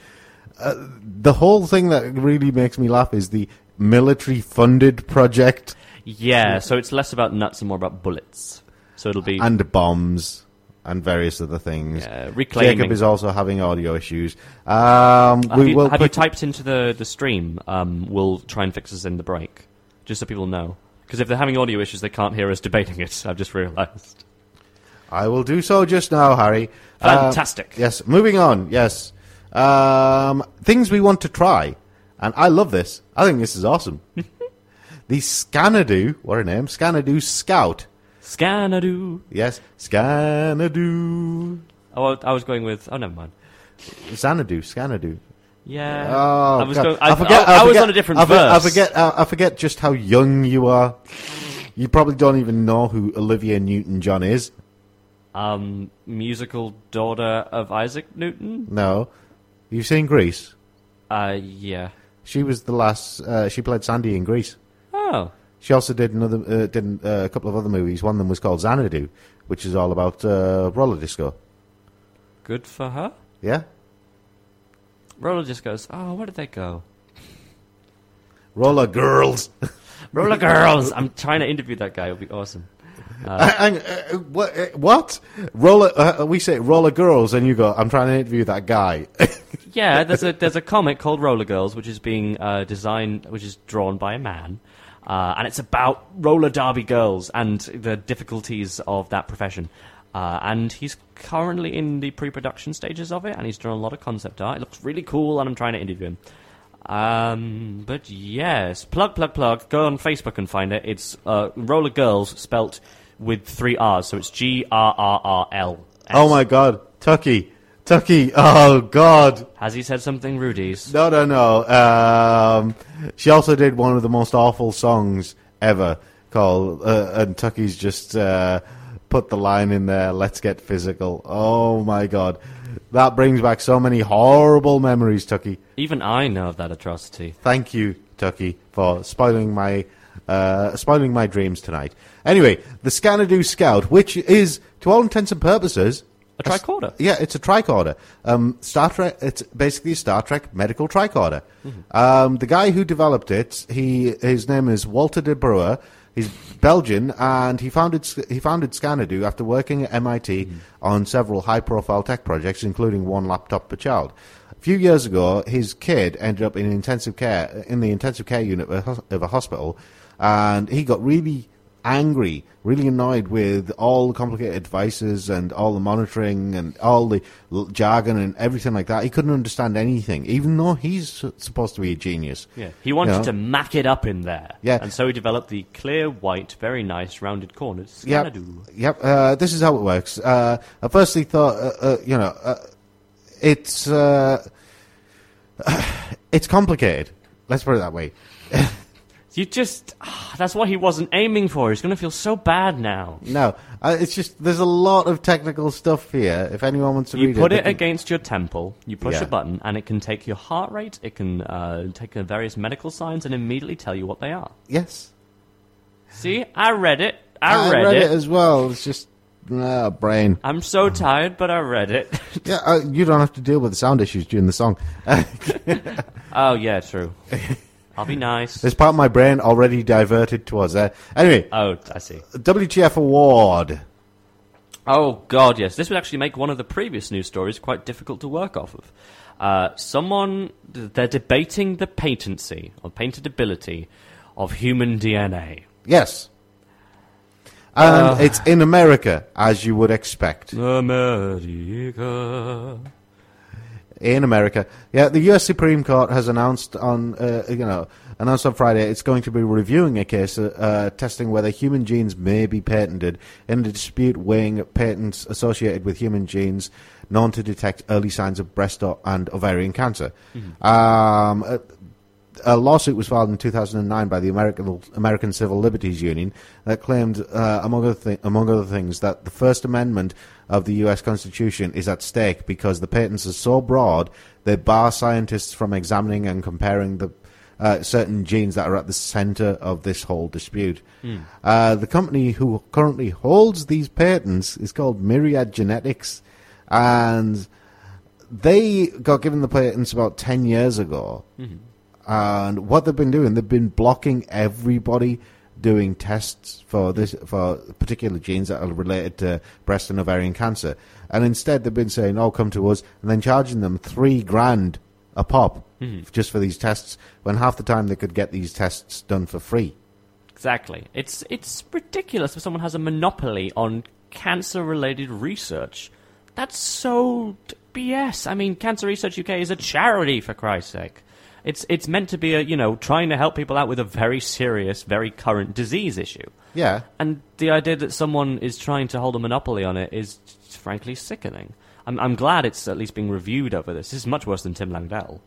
Uh, the whole thing that really makes me laugh is the military-funded project Yeah, so it's less about nuts and more about bullets. So it'll be and bombs and various other things. Yeah, reclaiming. Jacob is also having audio issues. Um, Have, we you, will have you typed into the, the stream, um, we'll try and fix us in the break, just so people know. Because if they're having audio issues, they can't hear us debating it. I've just realised. I will do so just now, Harry. Uh, Fantastic. yes, moving on. Yes. Um, things we want to try. And I love this. I think this is awesome. the Scanadu, what a name, Scanadu Scout. Scanadoo. Yes, Scanadu. Oh, I was going with. Oh, never mind. Xanadu, Scanadu. Yeah. Oh, I was God. going. I, forget. I, I was forget- on a different I, verse. I forget. I, I forget just how young you are. You probably don't even know who Olivia Newton-John is. Um, musical daughter of Isaac Newton. No, you've seen Grease. Uh, yeah. She was the last. Uh, she played Sandy in Grease. Oh, She also did another, uh, did uh, a couple of other movies. One of them was called Xanadu, which is all about uh, roller disco. good for her. Yeah, Roller goes. Oh, where did they go? roller girls. Roller girls. I'm trying to interview that guy. It'll be awesome. And, uh, what? uh, What? Roller? Uh, we say roller girls, and you go. I'm trying to interview that guy. Yeah, there's a there's a comic called Roller Girls, which is being uh, designed, which is drawn by a man, uh, and it's about roller derby girls and the difficulties of that profession. Uh, and he's currently in the pre-production stages of it, and he's drawn a lot of concept art. It looks really cool, and I'm trying to interview him. Um, but yes, plug, plug, plug. Go on Facebook and find it. It's uh, Roller Girls spelt with three R's, so it's G R R R L. oh my God, Tucky, Tucky. Oh God. Has he said something, Rudy's? No, no, no. Um, she also did one of the most awful songs ever called, uh, and Tucky's just uh, put the line in there, let's get physical. Oh my god. That brings back so many horrible memories, Tucky. Even I know of that atrocity. Thank you, Tucky, for spoiling my uh, spoiling my dreams tonight. Anyway, the Scanadu Scout, which is, to all intents and purposes, A tricorder. yeah, it's a tricorder. Um, Star Trek. It's basically a Star Trek medical tricorder. Um, the guy who developed it, he his name is Walter De Brouwer. He's Belgian, and he founded he founded Scanadu after working at MIT on several high-profile tech projects, including one laptop per child. A few years ago, his kid ended up in intensive care in the intensive care unit of a hos- of a hospital, and he got really angry, really annoyed with all the complicated devices and all the monitoring and all the jargon and everything like that. He couldn't understand anything, even though he's supposed to be a genius. Yeah. He wanted Yeah. to mack it up in there. Yeah. And so he developed the clear, white, very nice, rounded corners. Yep. Yep. Uh, this is how it works. Uh, I firstly thought, uh, uh, you know, uh, it's uh, it's complicated. Let's put it that way. You just. ah, that's what he wasn't aiming for. He's going to feel so bad now. No, uh, it's just there's a lot of technical stuff here. If anyone wants to You read put it, it they can- against your temple, you push Yeah. a button, and it can take your heart rate, it can uh, take uh, various medical signs, and immediately tell you what they are. Yes, See, I read it. I, read, it. it. as well. It's just uh, brain. I'm so tired, but I read it. Yeah, uh, you don't have to deal with the sound issues during the song. oh, yeah, true. I'll be nice. There's part of my brain already diverted towards that. Anyway, Oh, I see. WTF award. Oh God, yes. This would actually make one of the previous news stories quite difficult to work off of. Uh, someone they're debating the patency or patentability of human DNA. Yes. And it's in America, as you would expect. America. In America. Yeah, the U.S. Supreme Court has announced on, uh, you know, announced on Friday it's going to be reviewing a case uh, testing whether human genes may be patented in a dispute weighing patents associated with human genes known to detect early signs of breast and ovarian cancer. Um, uh, a lawsuit was filed in 2009 by the American American Civil Liberties Union that claimed, uh, among other thi- among other things, that the First Amendment of the U.S. Constitution is at stake because the patents are so broad they bar scientists from examining and comparing the uh, certain genes that are at the center of this whole dispute. Uh, the company who currently holds these patents is called Myriad Genetics, and they got given the patents about 10 years ago. And what they've been doing, they've been blocking everybody doing tests for this for particular genes that are related to breast and ovarian cancer. And instead, they've been saying, "Oh, come to us," and then charging them three grand a pop mm-hmm. just for these tests. When half the time they could get these tests done for free. Exactly. It's it's ridiculous if someone has a monopoly on cancer-related research. That's so BS. I mean, Cancer Research UK is a charity for Christ's sake. It's it's meant to be a you know trying to help people out with a very serious, very current disease issue. Yeah, And the idea that someone is trying to hold a monopoly on it is frankly sickening. I'm I'm glad it's at least being reviewed over this. This is much worse than Tim Langdell.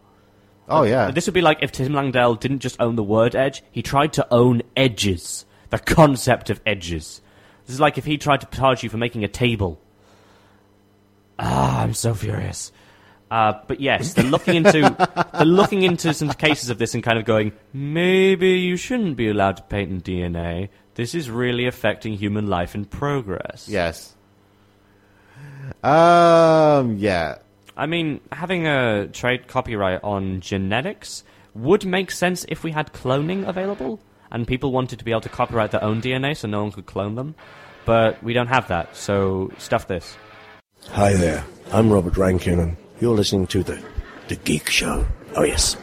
oh yeah. This would be like if Tim Langdell didn't just own the word edge, he tried to own edges. The concept of edges. This is like if he tried to charge you for making a table. Ah, I'm so furious. Uh, but yes, they're looking into they're looking into some cases of this and kind of going, maybe you shouldn't be allowed to patent DNA. This is really affecting human life and progress. Yes. Um. Yeah. I mean, having a trade copyright on genetics would make sense if we had cloning available and people wanted to be able to copyright their own DNA so no one could clone them. But we don't have that, so stuff this. Hi there, I'm Robert Rankin, and you're listening to the the Geek Show. Oh yes.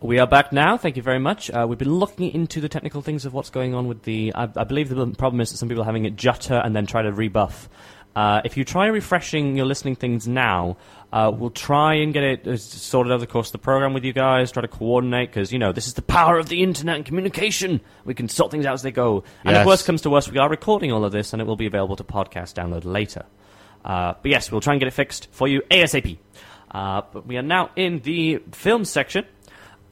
We are back now. Thank you very much. Uh, we've been looking into the technical things of what's going on with the. I, I believe the problem is that some people are having it jutter and then try to rebuff. Uh, if you try refreshing your listening things now, uh, we'll try and get it uh, sorted over the course of the program with you guys. Try to coordinate because you know this is the power of the internet and communication. We can sort things out as they go. And if Yes. worst comes to worst, we are recording all of this, and it will be available to podcast download later. Uh, but yes, we'll try and get it fixed for you ASAP. Uh, but we are now in the film section.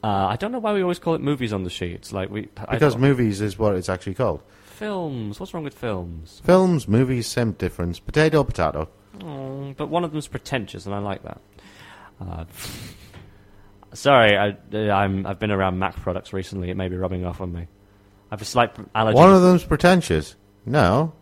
Uh, I don't know why we always call it movies on the sheet. It's like we I Because movies is what it's actually called. films. What's wrong with films? Films, movies, same difference. Potato, potato. Mm, but one of them's pretentious, and I like that. Uh, sorry, I, uh, I'm I've been around Mac products recently. It may be rubbing off on me. I have a slight allergy. One of them's pretentious. No.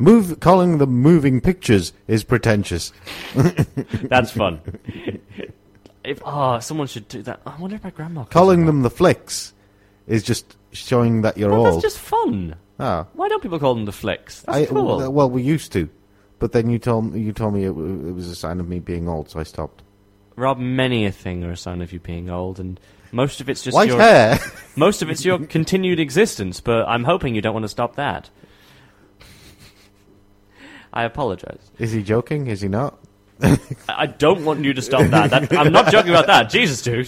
Move, calling them moving pictures is pretentious. That's fun. if oh, someone should do that. I wonder if my grandma Calling them the flicks is just showing that you're Well, old. that's just fun. Oh. Why don't people call them the flicks? That's I, cool. well, we used to, but then you told you told me it, it was a sign of me being old, so I stopped. Rob, many a thing are a sign of you being old, and most of it's just White your hair. most of it's your continued existence. But I'm hoping you don't want to stop that. I apologize. is he joking? Is he not? I don't want you to stop that. that I'm not joking about that. Jesus, dude.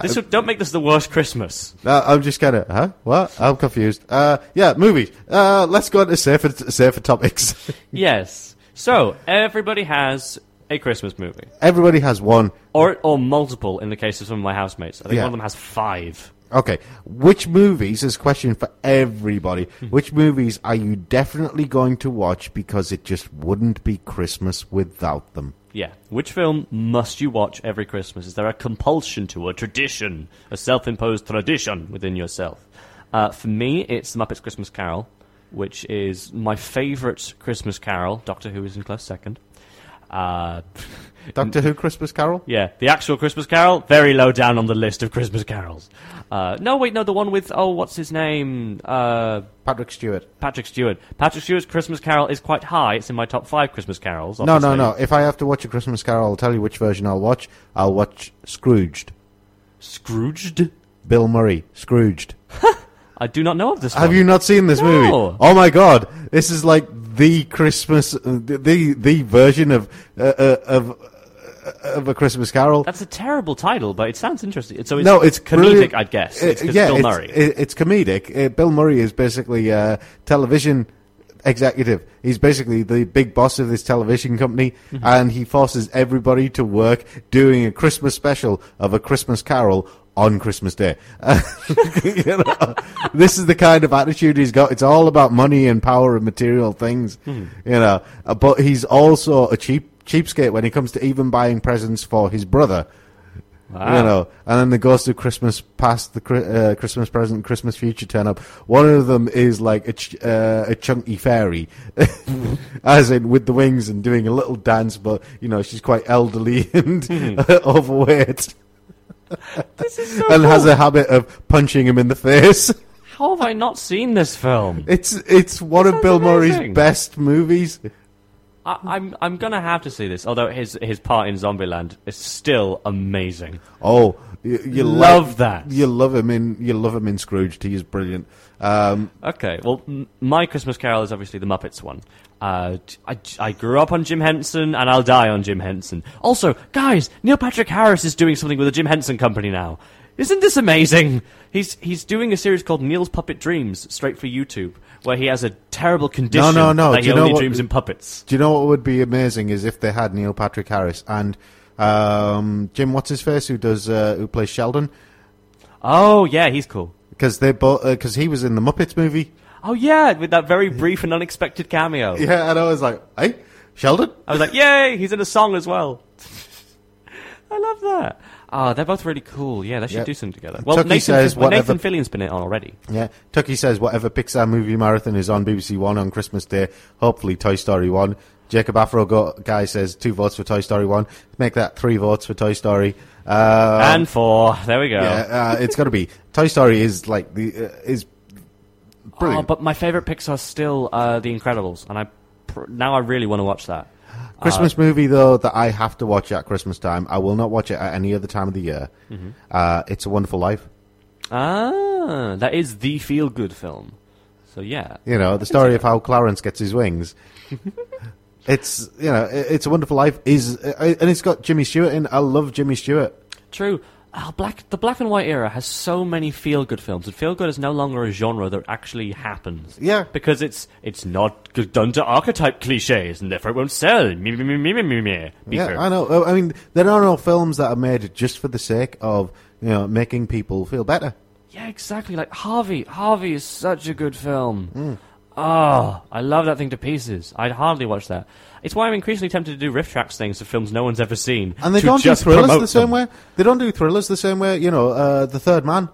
This would, don't make this the worst Christmas. No, I'm just kind of, huh? What? I'm confused. Uh, yeah, movies. Uh, let's go into safer, safer topics. Yes. So everybody has a Christmas movie, Everybody has one. or or multiple. In the case of some of my housemates, I think Yeah. one of them has five. Okay, which movies? This is a question for everybody. Hmm. Which movies are you definitely going to watch because it just wouldn't be Christmas without them? Yeah. Which film must you watch every Christmas? Is there a compulsion to, a tradition, a self imposed tradition within yourself? Uh, for me, it's The Muppets Christmas Carol, which is my favourite Christmas carol. Doctor Who is in close second. Uh, Doctor Who Christmas Carol? yeah, the actual Christmas Carol, very low down on the list of Christmas carols. Uh, no, wait, no, the one with, oh, what's his name? Uh, Patrick Stewart. Patrick Stewart. Patrick Stewart's Christmas Carol is quite high. It's in my top five Christmas carols. No, no, obviously. no. If I have to watch a Christmas Carol, I'll tell you which version I'll watch. I'll watch Scrooged. Scrooged? Bill Murray. Scrooged. I do not know of this Have one. you not seen this No. movie? Oh my god, this is like the Christmas, uh, the the version of uh, uh, of of a Christmas Carol. That's a terrible title, but it sounds interesting. So it's, no, it's comedic, brilliant. I'd guess. It's yeah, Bill it's, Murray. it- it's comedic. Uh, Bill Murray is basically a television executive. He's basically the big boss of this television company, Mm-hmm. and he forces everybody to work doing a Christmas special of a Christmas Carol on Christmas Day. You know, this is the kind of attitude he's got. It's all about money and power and material things, Hmm. you know. Uh, But he's also a cheap cheapskate when it comes to even buying presents for his brother. Wow. You know, and then the Ghost of Christmas Past, the uh, Christmas Present, Christmas Future turn up. One of them is like a, ch- uh, a chunky fairy, as in with the wings and doing a little dance, but you know she's quite elderly and overweight, this is so and cool. has a habit of punching him in the face. How have I not seen this film? It's it's one of sounds Bill Murray's best movies. I, I'm I'm gonna have to see this. Although his his part in Zombieland is still amazing. Oh, you, you Love like- that. You love him in you love him in Scrooge. He is brilliant. Um, Okay, well, m- my Christmas Carol is obviously the Muppets one. Uh, I, I grew up on Jim Henson, and I'll die on Jim Henson. Also, guys, Neil Patrick Harris is doing something with the Jim Henson Company now. Isn't this amazing? He's he's doing a series called Neil's Puppet Dreams, straight for YouTube, where he has a terrible condition no, no. that Do he you know only what- dreams in puppets. Do you know what would be amazing is if they had Neil Patrick Harris and um, Jim what's his face who does uh, who plays Sheldon Oh yeah, he's cool. because they both because he was in the Muppets movie. Oh yeah, with that very brief and unexpected cameo. Yeah, and I was like, hey, Sheldon. I was like, yay, he's in a song as well. I love that. Oh, they're both really cool. Yeah, they should Yeah. do something together. Well, Tucky Nathan, says well, whatever- Nathan Fillion's been in it on already. Yeah, Tucky says whatever Pixar movie marathon is on BBC One on Christmas Day. Hopefully, Toy Story One. Jacob Afro go- guy says two votes for Toy Story One. Make that three votes for Toy Story. Um, and four. There we go. yeah, uh, it's got to be Toy Story is like the uh, is Oh, but my favorite Pixar's still uh, The Incredibles, and I pr- now I really want to watch that. Christmas movie though that I have to watch at Christmas time. I will not watch it at any other time of the year. Mm-hmm. Uh, it's a Wonderful Life. Ah, that is the feel-good film. So yeah, You know the story of how Clarence gets his wings. it's you know it- it's a Wonderful Life is uh, and it's got Jimmy Stewart in. I love Jimmy Stewart. true. Oh, black the black and white era has so many feel-good films, and feel-good is no longer a genre that actually happens. Yeah. because it's it's not done to archetype cliches, and therefore it won't sell. Me me me me me me. Yeah, I know. Uh, I mean, there are no films that are made just for the sake of you know making people feel better. Yeah, exactly. Like Harvey. Harvey is such a good film. Hmm. Oh, I love that thing to pieces. I'd hardly watch that. It's why I'm increasingly tempted to do riff tracks things to films no one's ever seen. And they don't do thrillers the same way. They don't do thrillers the same way. You know, uh, the Third Man.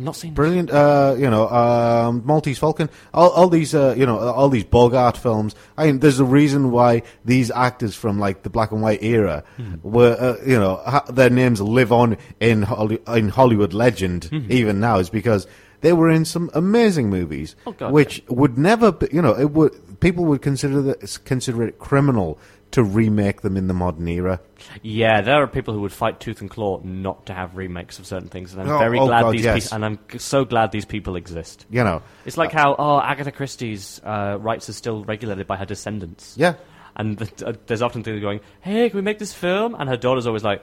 I'm not seeing. brilliant. Uh, you know, um, Maltese Falcon, all, all these, uh, you know, all these Bogart films. I mean, there's a reason why these actors from like the black and white era Hmm. were, uh, you know, ha- their names live on in Holly- in Hollywood legend Hmm. even now, is because they were in some amazing movies, Oh, God, which would never, be, you know, it would people would consider that consider it criminal to remake them in the modern era. Yeah, there are people who would fight tooth and claw not to have remakes of certain things, and I'm Oh, very oh glad God, these yes. and I'm g- so glad these people exist. You know, It's like how oh Agatha Christie's uh, rights are still regulated by her descendants. yeah. And th- uh, there's often things going, hey, can we make this film? And her daughter's always like,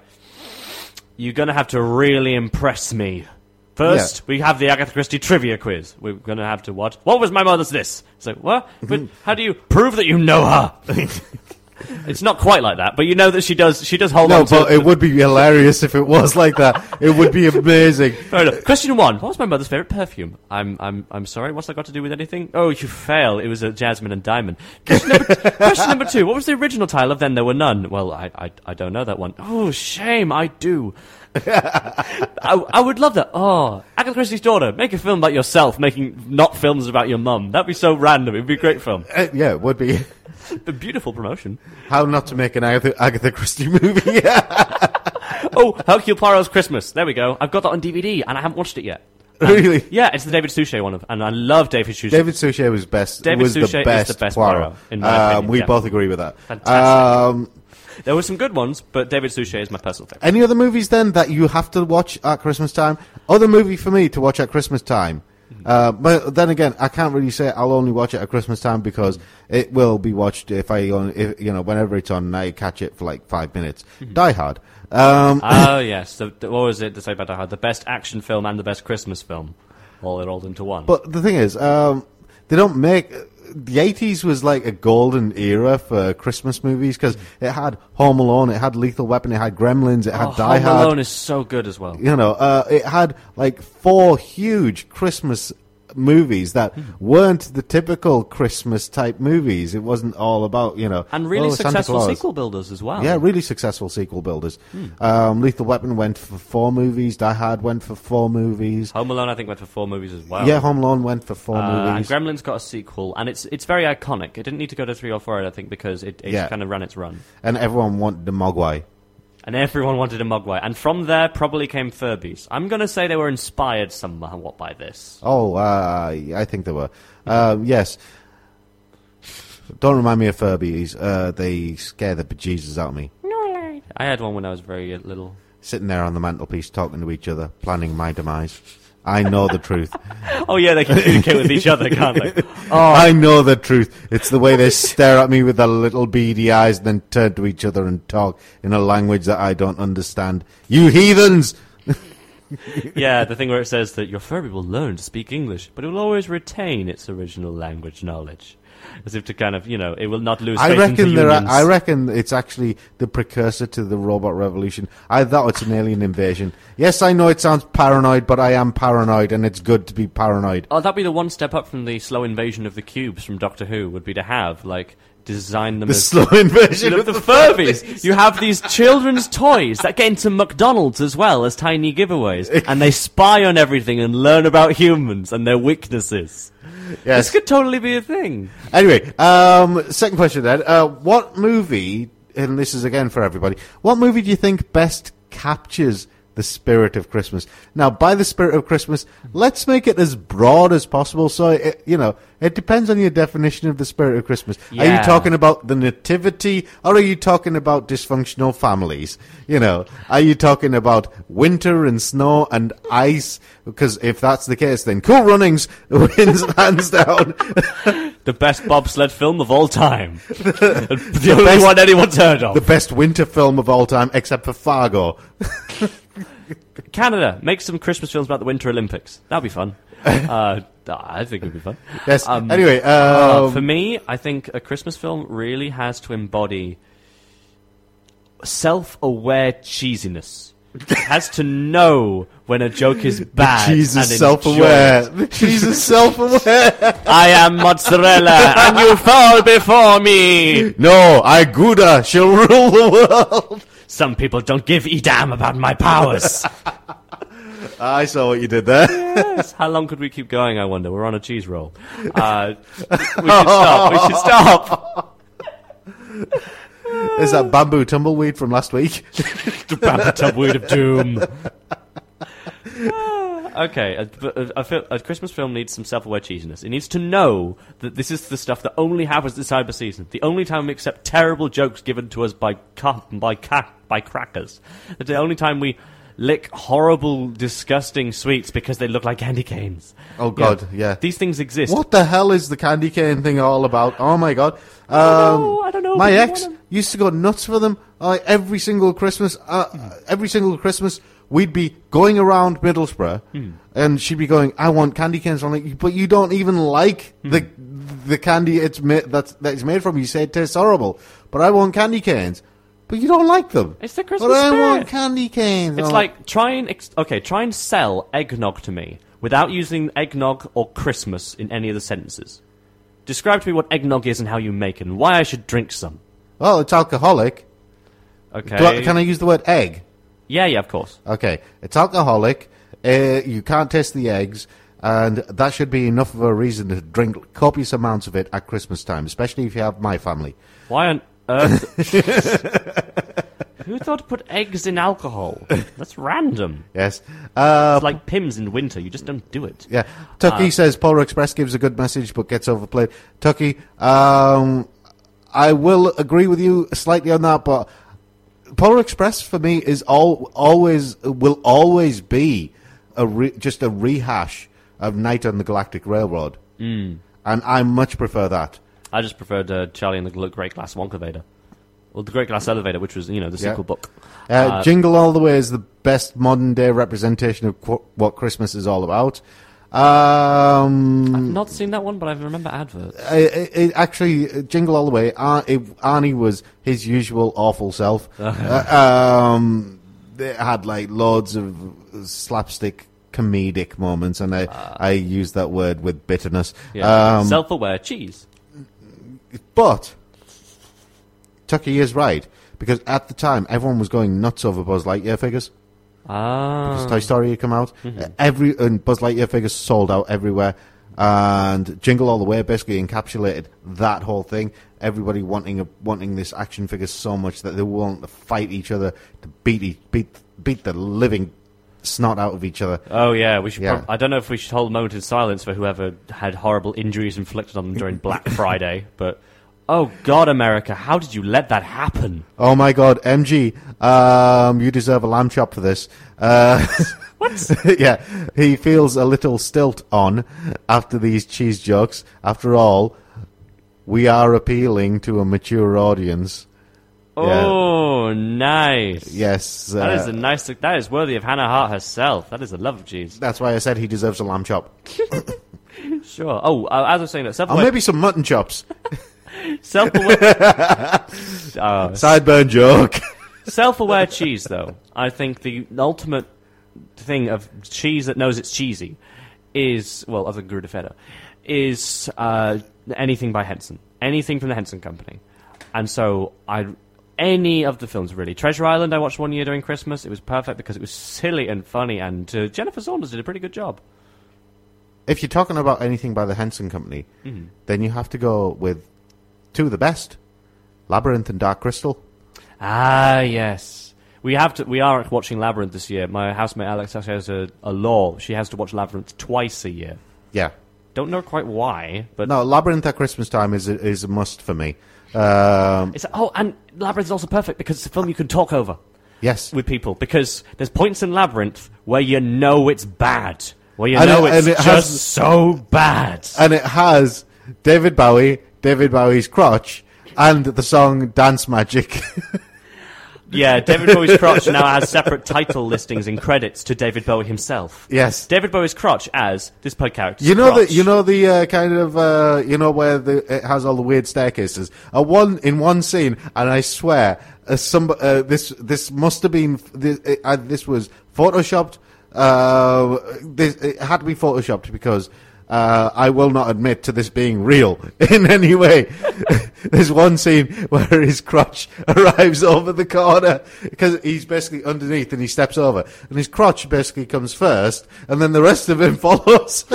you're going to have to really impress me. First, we have the Agatha Christie trivia quiz. We're going to have to what? What was my mother's this? It's like, what? But how do you prove that you know her? It's not quite like that, but you know that she does. She does hold No, on to. but it would be hilarious if it was like that. It would be amazing. Fair enough. Question one: What was my mother's favorite perfume? I'm, I'm, I'm sorry. What's that got to do with anything? Oh, you fail. It was a jasmine and diamond. Question number, question number two: What was the original title of Then There Were None? Well, I, I, I don't know that one. Oh, shame. I do. I, I would love that. Oh, Agatha Christie's daughter, make a film about yourself, making not films about your mum. That'd be so random. It'd be a great film. Uh, yeah, it would be. A beautiful promotion. How not to make an Agatha, Agatha Christie movie? Oh, Hercule Poirot's Christmas. There we go. I've got that on DVD and I haven't watched it yet. really? Yeah, it's the David Suchet one, of, and I love David Suchet. David Suchet was best. David was Suchet is the the best, best Poirot. Poirot, in my um, opinion, we yeah. both agree with that. Fantastic. Um, There were some good ones, but David Suchet is my personal favorite. any other movies then that you have to watch at Christmas time? Other movie for me to watch at Christmas time. Uh, but then again, I can't really say I'll only watch it at Christmas time because it will be watched if I, on, if, you know, whenever it's on, I catch it for like five minutes. Die Hard. Um, oh yes, the, the, what was it to say about Die Hard? The best action film and the best Christmas film, all rolled into one. But the thing is, um, they don't make. The 80s was like a golden era for Christmas movies because it had Home Alone, it had Lethal Weapon, it had Gremlins, it had oh, Die Home Hard. Home Alone is so good as well. You know, uh, it had like four huge Christmas movies that Hmm. weren't the typical Christmas type movies. It wasn't all about, you know. And really oh, successful sequel builders as well. Yeah, really successful sequel builders. Hmm. Um, Lethal Weapon went for four movies. Die Hard went for four movies. Home Alone, I think, went for four movies as well. Yeah, Home Alone went for four Uh, and. Gremlins got a sequel, and it's it's very iconic. It didn't need to go to three or four, I think, because it, it Yeah. kind of ran its run. and everyone wanted the Mogwai. And everyone wanted a Mogwai. And from there probably came Furbies. I'm going to say they were inspired somewhat by this. Oh, uh, I think they were. Uh, yes. Don't remind me of Furbies. Uh, they scare the bejesus out of me. No, I had one when I was very uh, little. Sitting there on the mantelpiece talking to each other, planning my demise. I know the truth. Oh, yeah, they can communicate with each other, can't they? Oh. I know the truth. It's the way they stare at me with their little beady eyes and then turn to each other and talk in a language that I don't understand. You heathens! Yeah, the thing where it says that your Furby will learn to speak English, but it will always retain its original language knowledge. As if to kind of, you know, it will not lose I faith reckon there. Are. I reckon it's actually the precursor to the robot revolution. I thought it's an alien invasion. Yes, I know it sounds paranoid, but I am paranoid, and it's good to be paranoid. Oh, that'd be the one step up from the slow invasion of the cubes from Doctor Who, would be to have, like, design them The as slow invasion of the the Furbies. You have these children's toys that get into McDonald's as well as tiny giveaways, and they spy on everything and learn about humans and their weaknesses. This could totally be a thing. Anyway, um, second question then. Uh, what movie, and this is again for everybody, what movie do you think best captures the spirit of Christmas? Now, by the spirit of Christmas, let's make it as broad as possible. So, it, you know, it depends on your definition of the spirit of Christmas. Are you talking about the nativity, or are you talking about dysfunctional families? You know, are you talking about winter and snow and ice? Because if that's the case, then Cool Runnings wins hands down. The best bobsled film of all time. the only best- one anyone's heard of. the best winter film of all time, except for Fargo. Canada, make some Christmas films about the Winter Olympics. That'd be fun. uh, I think it'd be fun. Yes. Um, anyway, Uh, um, for me, I think a Christmas film really has to embody self-aware cheesiness. It has to know when a joke is bad. and self-aware. it. The cheese is self-aware. I am mozzarella, and you fall before me. no, I Gouda shall rule the world. Some people don't give a damn about my powers. I saw what you did there. Yes. How long could we keep going? I wonder. We're on a cheese roll. Uh, we should stop. We should stop. Is that bamboo tumbleweed from last week? the bamboo tumbleweed of doom. okay, a, a, a, fil- a Christmas film needs some self-aware cheesiness. It needs to know that this is the stuff that only happens this cyber season. The only time we accept terrible jokes given to us by ca- by ca- by crackers. It's the only time we lick horrible, disgusting sweets because they look like candy canes. Oh, God, yeah. These things exist. What the hell is the candy cane thing all about? Oh my god! Um, know, I don't know, My ex used to go nuts for them. Like every single Christmas, uh, every single Christmas we'd be going around Middlesbrough, Hmm. and she'd be going, "I want candy canes." I'm like, "But you don't even like Hmm. the the candy it's ma- that's that it's made from." You say it tastes horrible, but I want candy canes. But you don't like them. It's the Christmas But I spirit. want candy canes. It's I'm like try and ex- okay, try and sell eggnog to me without using eggnog or Christmas in any of the sentences. Describe to me what eggnog is and how you make it, and why I should drink some. well, it's alcoholic. Okay. I- can I use the word egg? Yeah, yeah, of course. Okay, it's alcoholic. Uh, you can't taste the eggs, and that should be enough of a reason to drink copious amounts of it at Christmas time, especially if you have my family. Why on earth? Who thought to put eggs in alcohol? That's random. Yes. Uh, It's like Pimm's in winter. You just don't do it. yeah. Tucky Uh, says Polar Express gives a good message but gets overplayed. Tucky, um, I will agree with you slightly on that, but Polar Express for me is all always will always be a re, just a rehash of Night on the Galactic Railroad, mm. and I much prefer that. I just preferred uh, Charlie and the Great Glass Wonka Vader. Well, the Great Glass Elevator, which was you know the Yeah. sequel book. Uh, Uh, Jingle All the Way is the best modern day representation of qu- what Christmas is all about. Um, I've Not seen that one, but I remember adverts. it, it, actually, uh, Jingle All the Way, Ar- it, Arnie was his usual awful self. uh, um, it had like loads of slapstick comedic moments, and I, I use that word with bitterness. Yeah. Um, Self-aware cheese. but Tucky is right because at the time everyone was going nuts over Buzz Lightyear figures. Ah. because Toy Story had come out. Uh, Every and Buzz Lightyear figures sold out everywhere, and Jingle All the Way basically encapsulated that whole thing. Everybody wanting a, wanting this action figure so much that they want to fight each other to beat beat beat the living snot out of each other. Oh yeah, we should. Yeah. prob- I don't know if we should hold a moment in silence for whoever had horrible injuries inflicted on them during Black Friday, but oh God, America, how did you let that happen? Oh my God, MG, um, you deserve a lamb chop for this. Uh, What? yeah, he feels a little stilt on after these cheese jokes. After all, we are appealing to a mature audience. Oh, nice. Yes, That is uh, a nice. That is worthy of Hannah Hart herself. That is a love of cheese. that's why I said he deserves a lamb chop, Sure. Oh, uh, as I was saying, that or maybe some mutton chops. self-aware, uh, Sideburn joke. self-aware cheese, though. I think the ultimate thing of cheese that knows it's cheesy is well, other than Gruda Feta, is uh, anything by Henson, anything from the Henson Company, and so I. Any of the films, really. Treasure Island, I watched one year during Christmas. It was perfect because it was silly and funny, and uh, Jennifer Saunders did a pretty good job. if you're talking about anything by the Henson Company, then you have to go with two of the best: Labyrinth and Dark Crystal. Ah, yes. We have to. We are watching Labyrinth this year. My housemate Alex actually has a, a law. She has to watch Labyrinth twice a year. Yeah. Don't know quite why, but No, Labyrinth at Christmas time is a, is a must for me. Um, it's oh, and Labyrinth is also perfect because it's a film you can talk over yes. with people because there's points in Labyrinth where you know it's bad, where you And know it- it's it just has- so bad. and it has David Bowie, David Bowie's crotch, and the song Dance Magic. yeah, David Bowie's crotch now has separate title listings and credits to David Bowie himself. yes. David Bowie's crotch as this pod character. You know the you know the uh, kind of uh, you know where the it has all the weird staircases. Uh, one in one scene, and I swear, uh, some uh, this this must have been this, uh, this was photoshopped. Uh, this it had to be photoshopped because uh, I will not admit to this being real in any way. There's one scene where his crotch arrives over the corner because he's basically underneath and he steps over, and his crotch basically comes first, and then the rest of him follows.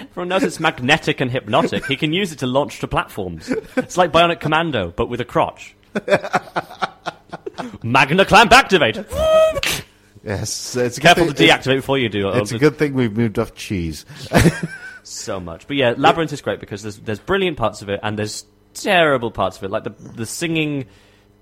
Everyone knows it's magnetic and hypnotic. He can use it to launch to platforms. It's like Bionic Commando, but with a crotch. Magna clamp activate. Yes, it's Careful to deactivate before you do. It's a good thing we've moved off cheese. so much. But yeah, Labyrinth is great because there's there's brilliant parts of it and there's terrible parts of it, like the the singing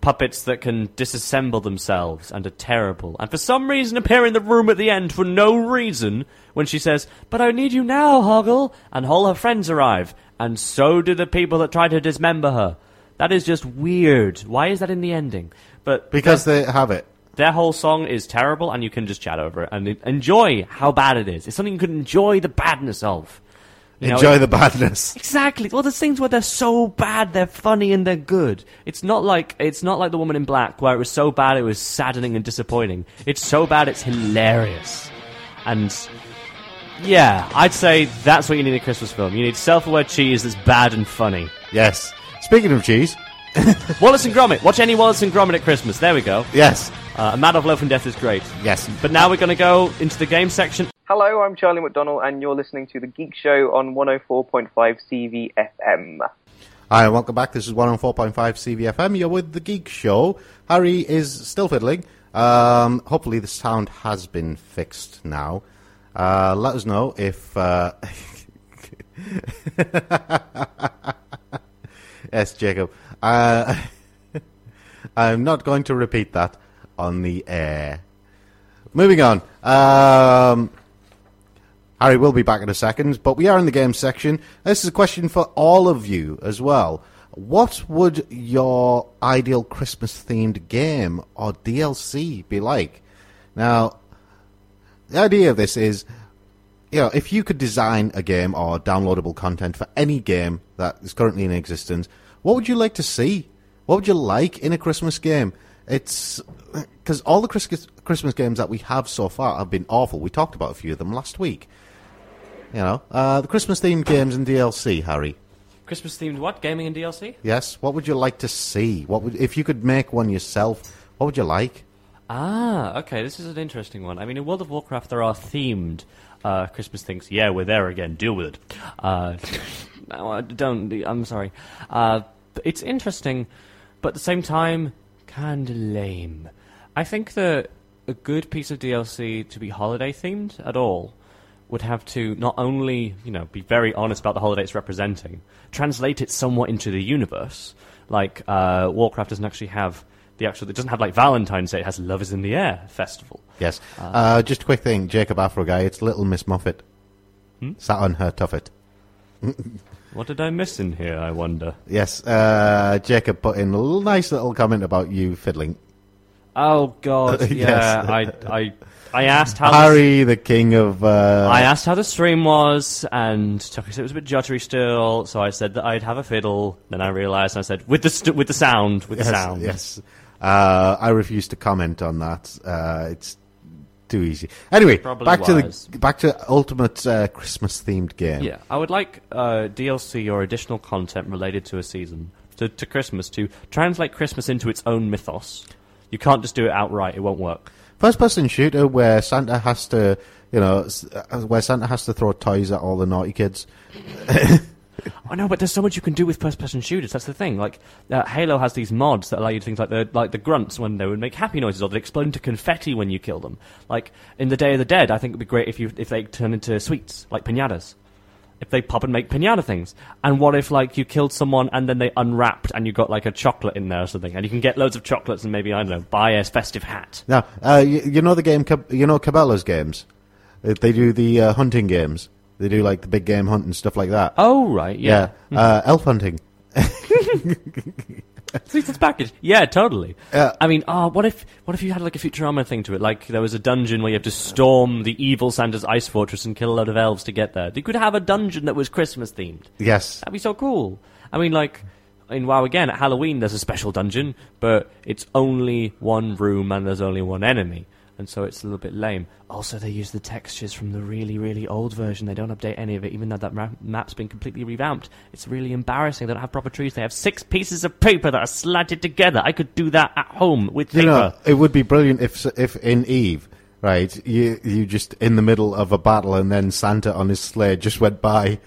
puppets that can disassemble themselves and are terrible, and for some reason appear in the room at the end for no reason when she says, "But I need you now, Hoggle," and all her friends arrive, and so do the people that try to dismember her. That is just weird. Why is that in the ending? But Because they have it. Their whole song is terrible, and you can just chat over it and enjoy how bad it is. It's something you can enjoy the badness of. You know, Enjoy it- the badness. Exactly. Well, there's things where they're so bad, they're funny and they're good. It's not like it's not like the Woman in Black, where it was so bad it was saddening and disappointing. It's so bad it's hilarious, and yeah, I'd say that's what you need in a Christmas film. You need self-aware cheese that's bad and funny. Yes. Speaking of cheese, Wallace and Gromit. Watch any Wallace and Gromit at Christmas. There we go. yes, Uh, a Matter of Loaf and Death is great. yes. But now we're going to go into the game section. Hello, I'm Charlie McDonnell, and you're listening to The Geek Show on 104.5 CVFM. Hi, and welcome back. This is 104.5 CVFM. You're with The Geek Show. Harry is still fiddling. Um, hopefully the sound has been fixed now. Uh, let us know if... Uh, yes, Jacob. Uh, I'm not going to repeat that on the air. Moving on. Um, Harry will be back in a second, but we are in the game section. This is a question for all of you as well. What would your ideal Christmas themed game or DLC be like? Now, the idea of this is, you know, if you could design a game or downloadable content for any game that is currently in existence, what would you like to see? What would you like in a Christmas game? It's because all the Christmas Christmas games that we have so far have been awful. We talked about a few of them last week. You know, uh, the Christmas themed games and DLC, Harry. Christmas themed what? Gaming and DLC? Yes. What would you like to see? What would if you could make one yourself? What would you like? Ah, okay. This is an interesting one. I mean, in World of Warcraft, there are themed uh, Christmas things. Yeah, we're there again. Deal with it. Uh, no, I don't. I'm sorry. Uh, it's interesting, but at the same time, kind of lame. I think that a good piece of DLC to be holiday themed at all would have to not only, you know, be very honest about the holiday it's representing, translate it somewhat into the universe. Like uh, Warcraft doesn't actually have the actual. It doesn't have like Valentine's Day. It has Love Is in the Air festival. Yes. Uh, just a quick thing, Jacob Afro guy. It's Little Miss Muffet. Sat on her tuffet. What did I miss in here? I wonder. Yes. Uh, Jacob put in a nice little comment about you fiddling. Oh God, yeah. I I I asked how. Harry, the king of. Uh, I asked how the stream was, and Chucky said it was a bit juddery still. So I said that I'd have a fiddle. Then I realised, and I said with the st- with the sound, with yes, the sound. Yes. Uh, I refuse to comment on that. Uh, it's too easy. Anyway, Probably back wise. to the back to ultimate uh, Christmas themed game. Yeah, I would like uh, DLC or additional content related to a season to, to Christmas to translate Christmas into its own mythos. You can't just do it outright; it won't work. First person shooter where Santa has to, you know, uh, where Santa has to throw toys at all the naughty kids. I know, but there's so much you can do with first-person shooters. That's the thing. Like uh, Halo has these mods that allow you to things like the like the grunts when they would make happy noises, or they explode into confetti when you kill them. Like in the Day of the Dead, I think it'd be great if you if they turn into sweets like pinatas. If they pop and make pinata things, and what if like you killed someone and then they unwrapped and you got like a chocolate in there or something, and you can get loads of chocolates and maybe I don't know buy a festive hat. Now, uh, you, you know the game, you know Cabela's games. Uh, They do the uh, hunting games. They do like the big game hunt and stuff like that. Oh right, yeah. Uh, elf hunting. Season's package. Yeah, totally. Yeah. I mean, oh, what if what if you had like a Futurama thing to it? Like there was a dungeon where you have to storm the evil Santa's ice fortress and kill a load of elves to get there. You could have a dungeon that was Christmas themed. Yes. That'd be so cool. I mean, like in WoW again at Halloween, there's a special dungeon, but it's only one room and there's only one enemy. And so it's a little bit lame. Also, they use the textures from the really, really old version. They don't update any of it, even though that ra- map's been completely revamped. It's really embarrassing. They don't have proper trees. They have six pieces of paper that are slanted together. I could do that at home with You paper. know, it would be brilliant if if in Eve, right, you you just in the middle of a battle and then Santa on his sleigh just went by,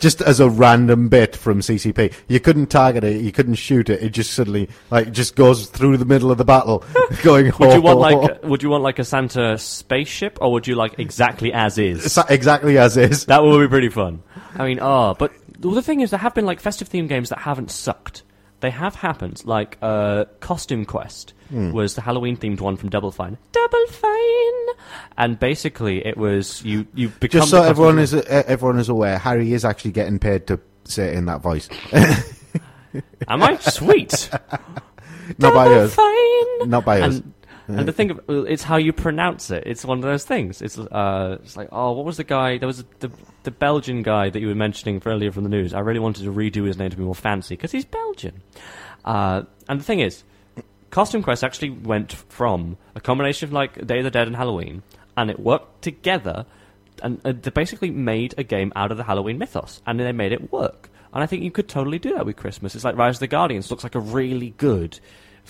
just as a random bit from CCP. You couldn't target it, you couldn't shoot it. It just suddenly like just goes through the middle of the battle, going. would you want like would you want like a Santa spaceship, or would you like exactly as is? Exactly as is? That would be pretty fun. I mean, oh, but well, the thing is, there have been like festive theme games that haven't sucked. They have happened. Like uh, Costume Quest Hmm. was the Halloween themed one from Double Fine. Double Fine, and basically it was you you become Just so everyone is uh, everyone is aware, Harry is actually getting paid to say it in that voice. Am I sweet? Not by Double us. Fine. Not by us. And the thing of it's how you pronounce it. It's one of those things. It's uh, it's like oh, what was the guy? There was the the Belgian guy that you were mentioning earlier from the news. I really wanted to redo his name to be more fancy because he's Belgian. Uh, and the thing is, Costume Quest actually went from a combination of like Day of the Dead and Halloween, and it worked together, and uh, they basically made a game out of the Halloween mythos, and they made it work. And I think you could totally do that with Christmas. It's like Rise of the Guardians looks like a really good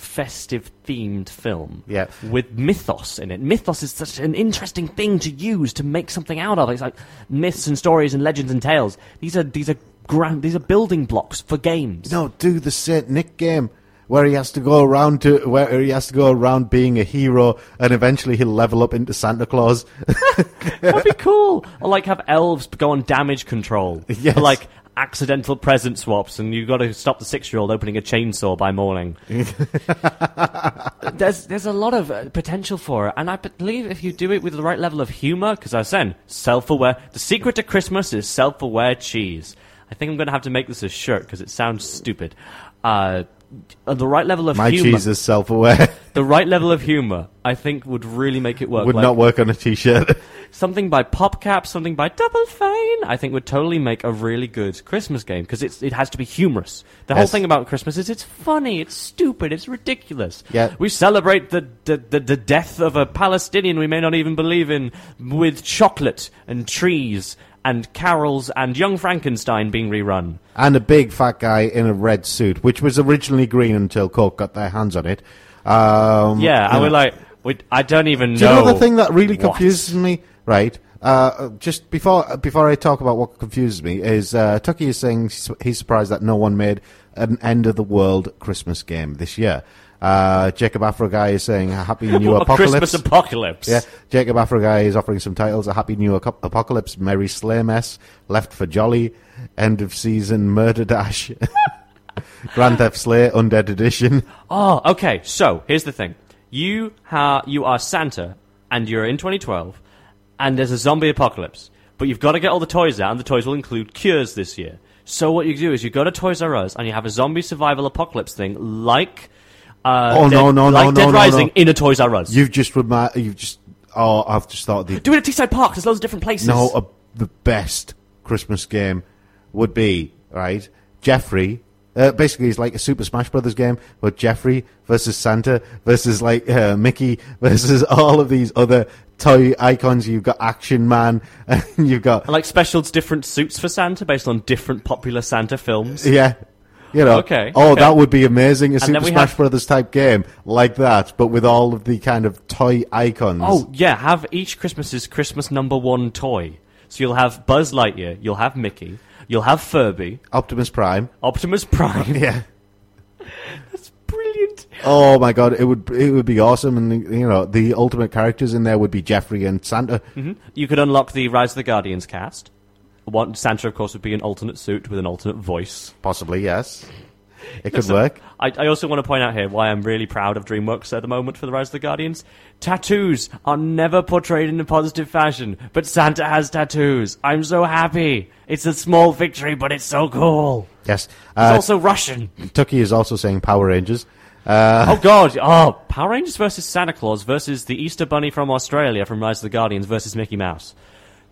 festive themed film Yeah. with mythos in it. Mythos is such an interesting thing to use to make something out of. It's like myths and stories and legends and tales. These are these are grand these are building blocks for games. No, do the Saint Nick game where he has to go around to where he has to go around being a hero, and eventually he'll level up into Santa Claus. That'd be cool. Or like have elves go on damage control. Yes. Like accidental present swaps, and you've got to stop the six-year-old opening a chainsaw by morning. there's there's a lot of uh, potential for it, and I believe if you do it with the right level of humor, because I said self-aware. The secret to Christmas is self-aware cheese. I think I'm going to have to make this a shirt because it sounds stupid. Uh, uh, the right level of My humor, cheese is self-aware. the right level of humor, I think would really make it work. Would Like, not work on a T-shirt. Something by PopCap, something by Double Fine, I think would totally make a really good Christmas game because it's it has to be humorous. The whole Yes. thing about Christmas is it's funny, it's stupid, it's ridiculous. Yeah. we celebrate the the, the the death of a Palestinian we may not even believe in with chocolate and trees and carols and Young Frankenstein being rerun. and a big fat guy in a red suit, which was originally green until Coke got their hands on it. Um, Yeah, you and we're like, we, I don't even know. Do you know the thing that really what. confuses me? Right. Uh, just before before I talk about what confuses me is uh, Tucky is saying he's surprised that no one made an end of the world Christmas game this year. Uh, Jacob Afro guy is saying a happy new apocalypse. Christmas apocalypse. Yeah, Jacob Afro guy is offering some titles: A Happy New Aco- Apocalypse, Merry Sleigh Mess, Left for Jolly, End of Season Murder Dash, Grand Theft Slay Undead Edition. Oh, okay. So here's the thing: you ha- you are Santa, and you're in 2012, and there's a zombie apocalypse. But you've got to get all the toys out, and the toys will include cures this year. So what you do is you go to Toys R Us, and you have a zombie survival apocalypse thing, like uh, Oh, Dead- no, no, no, like no, Dead no, Rising no. in a Toys R Us. You've just remi- You've just. Oh, I've just thought the do it at Teesside Park. There's loads of different places. no uh, the best Christmas game would be right. Geoffrey. Uh, basically, it's like a Super Smash Brothers game, but Geoffrey versus Santa versus like uh, Mickey versus all of these other toy icons. You've got Action Man, and you've got I like special different suits for Santa based on different popular Santa films. Yeah. You know, Okay, oh, okay. that would be amazing. A Super Smash have- Brothers type game like that, but with all of the kind of toy icons. Oh yeah, have each Christmas's Christmas number one toy. So you'll have Buzz Lightyear, you'll have Mickey, you'll have Furby, Optimus Prime. Optimus Prime. Yeah. That's brilliant. Oh my god, it would it would be awesome, and you know the ultimate characters in there would be Geoffrey and Santa. Mm-hmm. You could unlock the Rise of the Guardians cast. One Santa, of course, would be an alternate suit with an alternate voice. Possibly, yes. It could Listen, work. I, I also want to point out here why I'm really proud of DreamWorks at the moment for the Rise of the Guardians. Tattoos are never portrayed in a positive fashion, but Santa has tattoos. I'm so happy. It's a small victory, but it's so cool. Yes. It's Uh, also Russian. Tucky is also saying Power Rangers. Uh, Oh god! Oh, Power Rangers versus Santa Claus versus the Easter Bunny from Australia from Rise of the Guardians versus Mickey Mouse.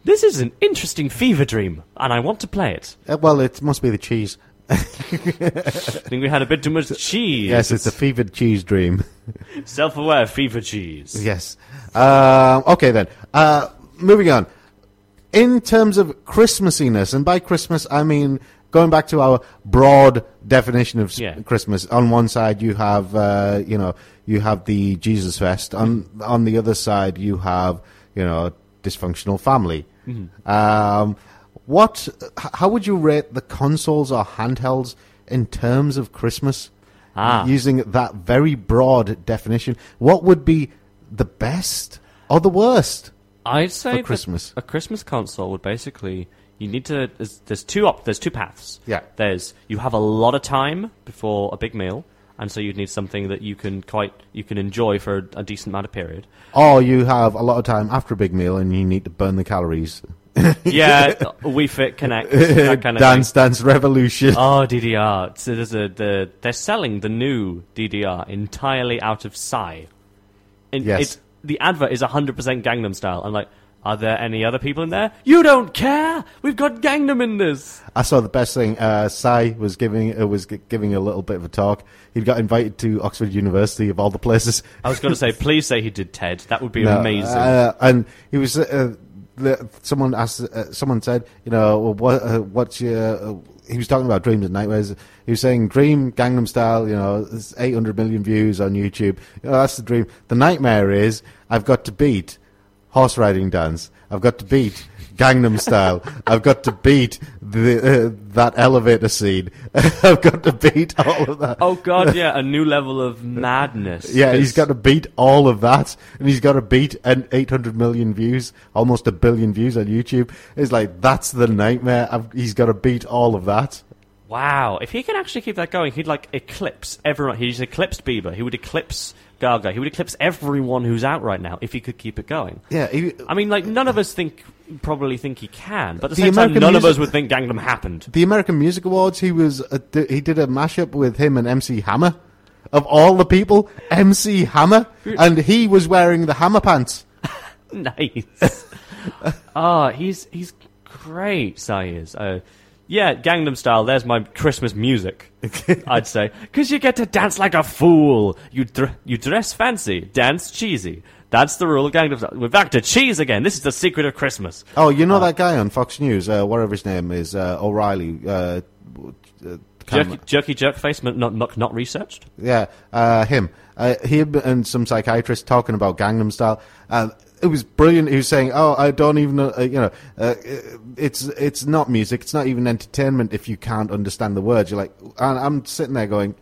This is an interesting fever dream, and I want to play it. uh, well, it must be the cheese. I think we had a bit too much cheese. Yes, it's a fevered cheese dream. self-aware fever cheese. Yes. Um, okay then. Uh, moving on. In terms of Christmassiness, and by Christmas I mean going back to our broad definition of Yeah. Christmas. On one side you have, uh, you know, you have the Jesus Fest. On on the other side you have, you know, dysfunctional family. Mm-hmm. Um, what? How would you rate the consoles or handhelds in terms of Christmas? Ah. Using that very broad definition, what would be the best or the worst? I'd say Christmas. a Christmas console would basically you need to. There's, there's two op, There's two paths. Yeah. There's you have a lot of time before a big meal, and so you'd need something that you can quite you can enjoy for a, a decent amount of period. Or you have a lot of time after a big meal and you need to burn the calories. Yeah, Wii Fit Kinect that kind of Dance thing. Dance Revolution. Oh, DDR. So there's a, the, they're selling the new DDR entirely out of Psy. And Yes. it's, the advert is 100% Gangnam Style. I'm like, are there any other people in there? You don't care! We've got Gangnam in this! I saw the best thing. Uh, Psy was giving uh, was g- giving a little bit of a talk. He got invited to Oxford University of all the places. I was going to say, please say he did TED. That would be No, amazing. Uh, and he was. Uh, someone asked. Uh, someone said, you know, well, what uh, what's your? Uh, he was talking about dreams and nightmares. He was saying, "Dream Gangnam Style." You know, it's 800 million views on YouTube. You know, that's the dream. The nightmare is I've got to beat horse riding dance. I've got to beat Gangnam Style. I've got to beat the uh, that elevator scene. I've got to beat all of that. oh god, yeah, a new level of madness. Yeah, he's got to beat all of that, and he's got to beat an 800 million views, almost a billion views on YouTube. It's like that's the nightmare. I've, he's got to beat all of that. Wow, if he can actually keep that going, he'd like eclipse everyone. He's eclipsed Bieber. He would eclipse Gaga. He would eclipse everyone who's out right now if he could keep it going. Yeah, he, I mean, like none of us think probably think he can, but at the, The same American time, none of us would think Gangnam happened. the American Music Awards. He was a, he did a mashup with him and MC Hammer. Of all the people, MC Hammer, and he was wearing the Hammer pants. nice. Ah, he's he's great. Psy is. Uh, yeah, Gangnam Style. There's my Christmas music. I'd say because you get to dance like a fool. You dr- you dress fancy, dance cheesy. That's the rule of Gangnam Style. We're back to cheese again. This is the secret of Christmas. Oh, you know that guy on Fox News, uh, whatever his name is, uh, O'Reilly. Uh, uh, Jerky, jerky jerk face, but not not, not researched. Yeah, uh, him. Uh, him and some psychiatrist talking about Gangnam Style. Uh, it was brilliant. He was saying, "Oh, I don't even know. Uh, you know, uh, it's it's not music. It's not even entertainment if you can't understand the words." You're like, and I'm sitting there going,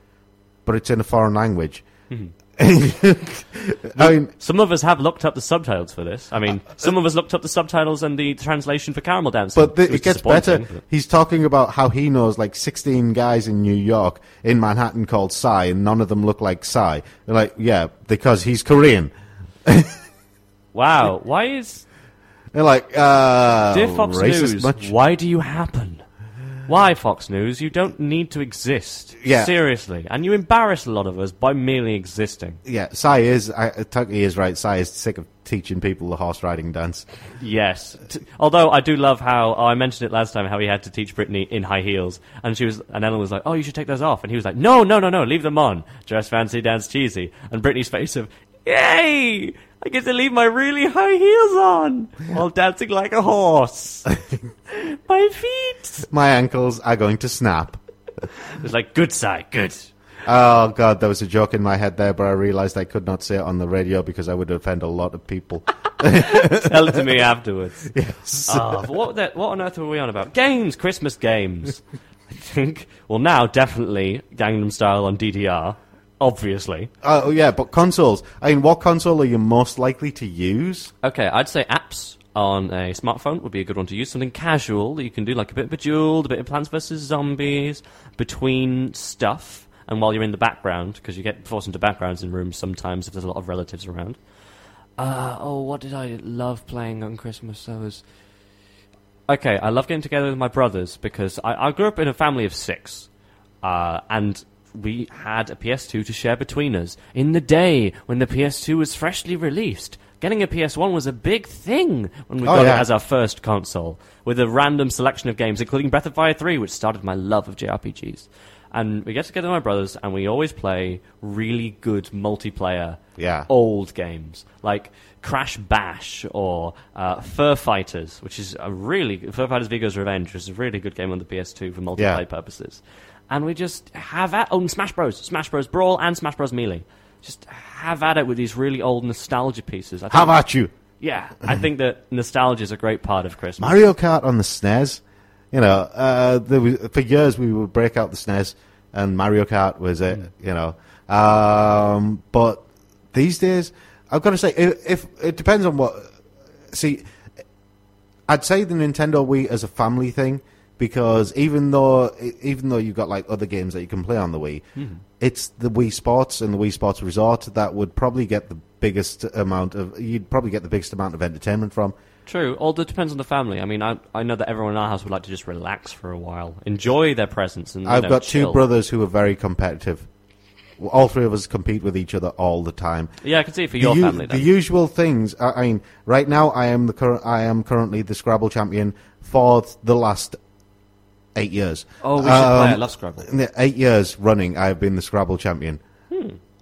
"But it's in a foreign language." I mean, Some of us have looked up the subtitles for this. I mean, some of us looked up the subtitles and the translation for Caramelldansen. but the, It it gets better. but- He's talking about how he knows like 16 guys in New York, in Manhattan, called Psy, and none of them look like Psy. They're like, yeah, because he's Korean. Wow, why is They're like, uh, Dear Fox racist News, much? why do you happen? Why, Fox News? You don't need to exist. Yeah. Seriously. And you embarrass a lot of us by merely existing. Yeah, Psy is. I, Tucky is right. Psy is sick of teaching people the horse riding dance. Yes. T- although I do love how, oh, I mentioned it last time, how he had to teach Britney in high heels. And she was, and Ellen was like, oh, you should take those off. And he was like, no, no, no, no, leave them on. Dress fancy, dance cheesy. And Britney's face of, yay! I get to leave my really high heels on while dancing like a horse. my feet! My ankles are going to snap. It's like, good side, good. Oh god, there was a joke in my head there, but I realised I could not say it on the radio because I would offend a lot of people. Tell it to me afterwards. yes. Ah, but what, the, what on earth were we on about? Games, Christmas games. I think. Well, now definitely Gangnam Style on DDR, obviously. Oh yeah, but consoles. I mean, what console are you most likely to use? Okay, I'd say apps on a smartphone would be a good one to use. Something casual that you can do, like a bit of Bejeweled, a bit of Plants vs Zombies, between stuff, and while you're in the background, because you get forced into backgrounds in rooms sometimes if there's a lot of relatives around. Uh, oh, what did I love playing on Christmas? That was. Okay, I love getting together with my brothers because I, I grew up in a family of six. Uh, and we had a PS2 to share between us. In the day when the PS2 was freshly released, getting a PS1 was a big thing when we Oh, got yeah. it as our first console, with a random selection of games, including Breath of Fire 3, which started my love of JRPGs. And we get together with my brothers, and we always play really good multiplayer Yeah. old games like Crash Bash or uh, Fur Fighters, which is a really Fur Fighters Viggo's Revenge, which is a really good game on the PS2 for multiplayer Yeah. purposes. And we just have at oh, Smash Bros, Smash Bros Brawl, and Smash Bros Melee. Just have at it with these really old nostalgia pieces. I think, How about you? yeah, I think that nostalgia is a great part of Christmas. Mario Kart on the SNES. You know, uh, there was, for years we would break out the SNES, and Mario Kart was it. You know, um, but these days, I've got to say, if, if it depends on what. See, I'd say the Nintendo Wii as a family thing because even though even though you've got like other games that you can play on the Wii, mm-hmm. it's the Wii Sports and the Wii Sports Resort that would probably get the biggest amount of you'd probably get the biggest amount of entertainment from. True, although it depends on the family. I mean, I, I know that everyone in our house would like to just relax for a while, enjoy their presence, and I've know, got two brothers who are very competitive. all three of us compete with each other all the time. Yeah, I can see it for your u- family. the usual things. I, I mean, right now I am the current. I am currently the Scrabble champion for the last eight years. oh, we should play. I Um, love Scrabble. Eight years running, I have been the Scrabble champion.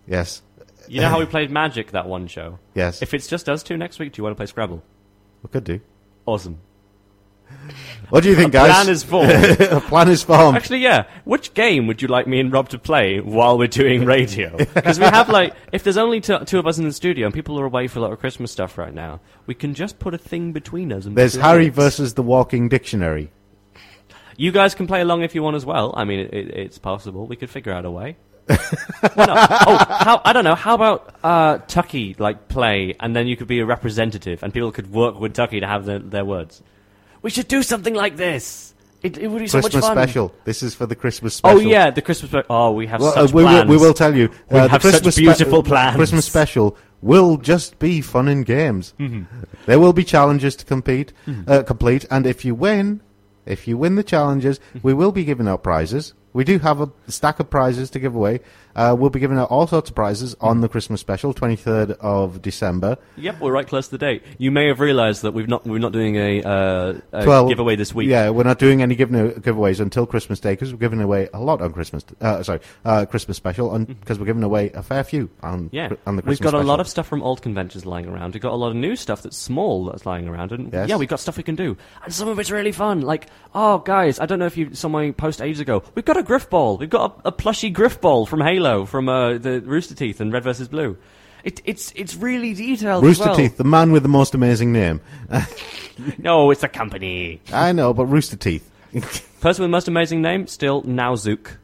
Yes, You know how we played Magic that one show? yes. If it's just us two next week, do you want to play Scrabble? we could do. Awesome. What do you think, guys? Plan is formed. A plan is formed. Actually, yeah. Which game would you like me and Rob to play while we're doing radio? Because we have like, if there's only two, two of us in the studio and people are away for a lot of Christmas stuff right now, we can just put a thing between us. And There's Harry it. versus the Walking Dictionary. You guys can play along if you want as well. I mean, it, it, it's possible. We could figure out a way. Why not? Oh, how, I don't know. How about uh, Tucky like play, and then you could be a representative, and people could work with Tucky to have their, their words. We should do something like this. It, it would be so Christmas much fun. special. This is for the Christmas special. Oh yeah, the Christmas. Spe- oh, we have Well, such uh, we, will, plans. we will tell you. We uh, have the such Christmas beautiful plans. Christmas special will just be fun and games. Mm-hmm. There will be challenges to compete, uh, complete, and if you win, if you win the challenges, Mm-hmm. we will be giving out prizes. We do have a stack of prizes to give away. Uh, we'll be giving out all sorts of prizes Mm-hmm. on the Christmas special, 23rd of December. Yep, we're right close to the date. You may have realised that we've not we're not doing a, uh, a Well, giveaway this week. Yeah, we're not doing any give- giveaways until Christmas Day because we're giving away a lot on Christmas. Uh, sorry, uh, Christmas special, because we're giving away a fair few on Yeah, on the we've Christmas got a lot of stuff from old conventions lying around. We've got a lot of new stuff that's small that's lying around, and Yes. yeah, we've got stuff we can do, and some of it's really fun. Like, oh, guys, I don't know if you saw my post ages ago. We've got a Grifball. We've got a, a plushy Grifball from Halo, from uh, the Rooster Teeth and Red versus Blue. It, it's it's really detailed. as Rooster well. Teeth, the man with the most amazing name. No, it's a company. I know, but Rooster Teeth. Person with the most amazing name still Nao Zook.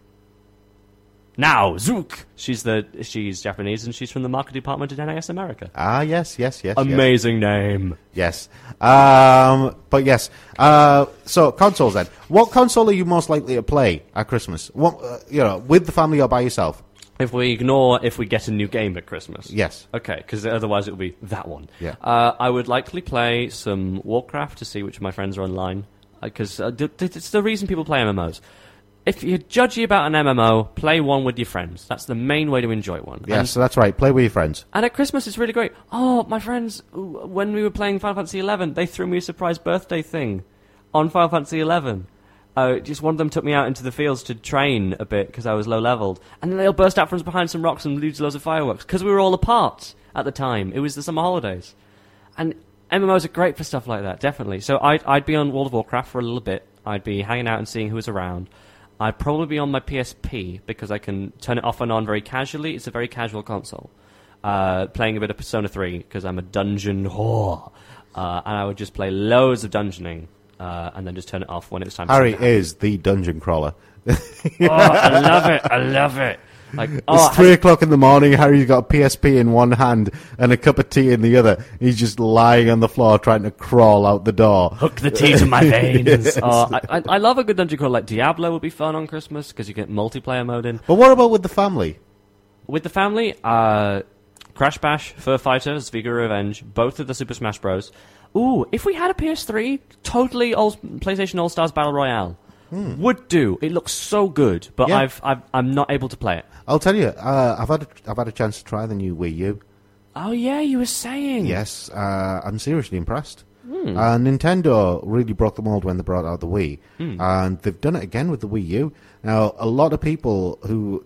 Nao Zook. She's the she's Japanese and she's from the market department at NIS America. ah, yes, yes, yes, yes. Amazing name. Yes. Um, but yes. Uh, so consoles then. What console are you most likely to play at Christmas? What, uh, you know, with the family or by yourself? If we ignore if we get a new game at Christmas. Yes. Okay, because otherwise it would be that one. Yeah. Uh, I would likely play some Warcraft to see which of my friends are online. Because uh, d- d- it's the reason people play MMOs. If you're judgy about an MMO, play one with your friends. That's the main way to enjoy one. Yes, And, so that's right. Play with your friends. and at Christmas, it's really great. Oh, my friends, when we were playing Final Fantasy XI, they threw me a surprise birthday thing on Final Fantasy XI. Uh, just one of them took me out into the fields to train a bit because I was low leveled, and then they all burst out from behind some rocks and lose loads of fireworks because we were all apart at the time. It was the summer holidays, and MMOs are great for stuff like that, definitely. So I'd I'd be on World of Warcraft for a little bit. I'd be hanging out and seeing who was around. I'd probably be on my PSP because I can turn it off and on very casually. It's a very casual console. Uh, playing a bit of Persona 3 because I'm a dungeon whore. Uh, and I would just play loads of dungeoning uh, and then just turn it off when it's time Harry to is the dungeon crawler. Oh, I love it. I love it. Like, oh, it's three o'clock in the morning. Harry's got a PSP in one hand and a cup of tea in the other. He's just lying on the floor trying to crawl out the door. hook the tea to my veins. Oh, I, I, I love a good dungeon crawler. Like Diablo would be fun on Christmas because you get multiplayer mode in. But what about with the family? With the family, uh, Crash Bash, Fur Fighter, Zviga Revenge, both of the Super Smash Bros. Ooh, if we had a PS3, totally all, PlayStation All Stars Battle Royale. Would do. It looks so good, but Hmm. Yeah. I've, I've I'm not able to play it. I'll tell you, uh, I've had a, I've had a chance to try the new Wii U. Oh yeah, you were saying. Yes, uh, I'm seriously impressed. Uh, Nintendo really broke the mold when they brought out the Wii, and they've done it again with the Wii U. Now, a lot of people who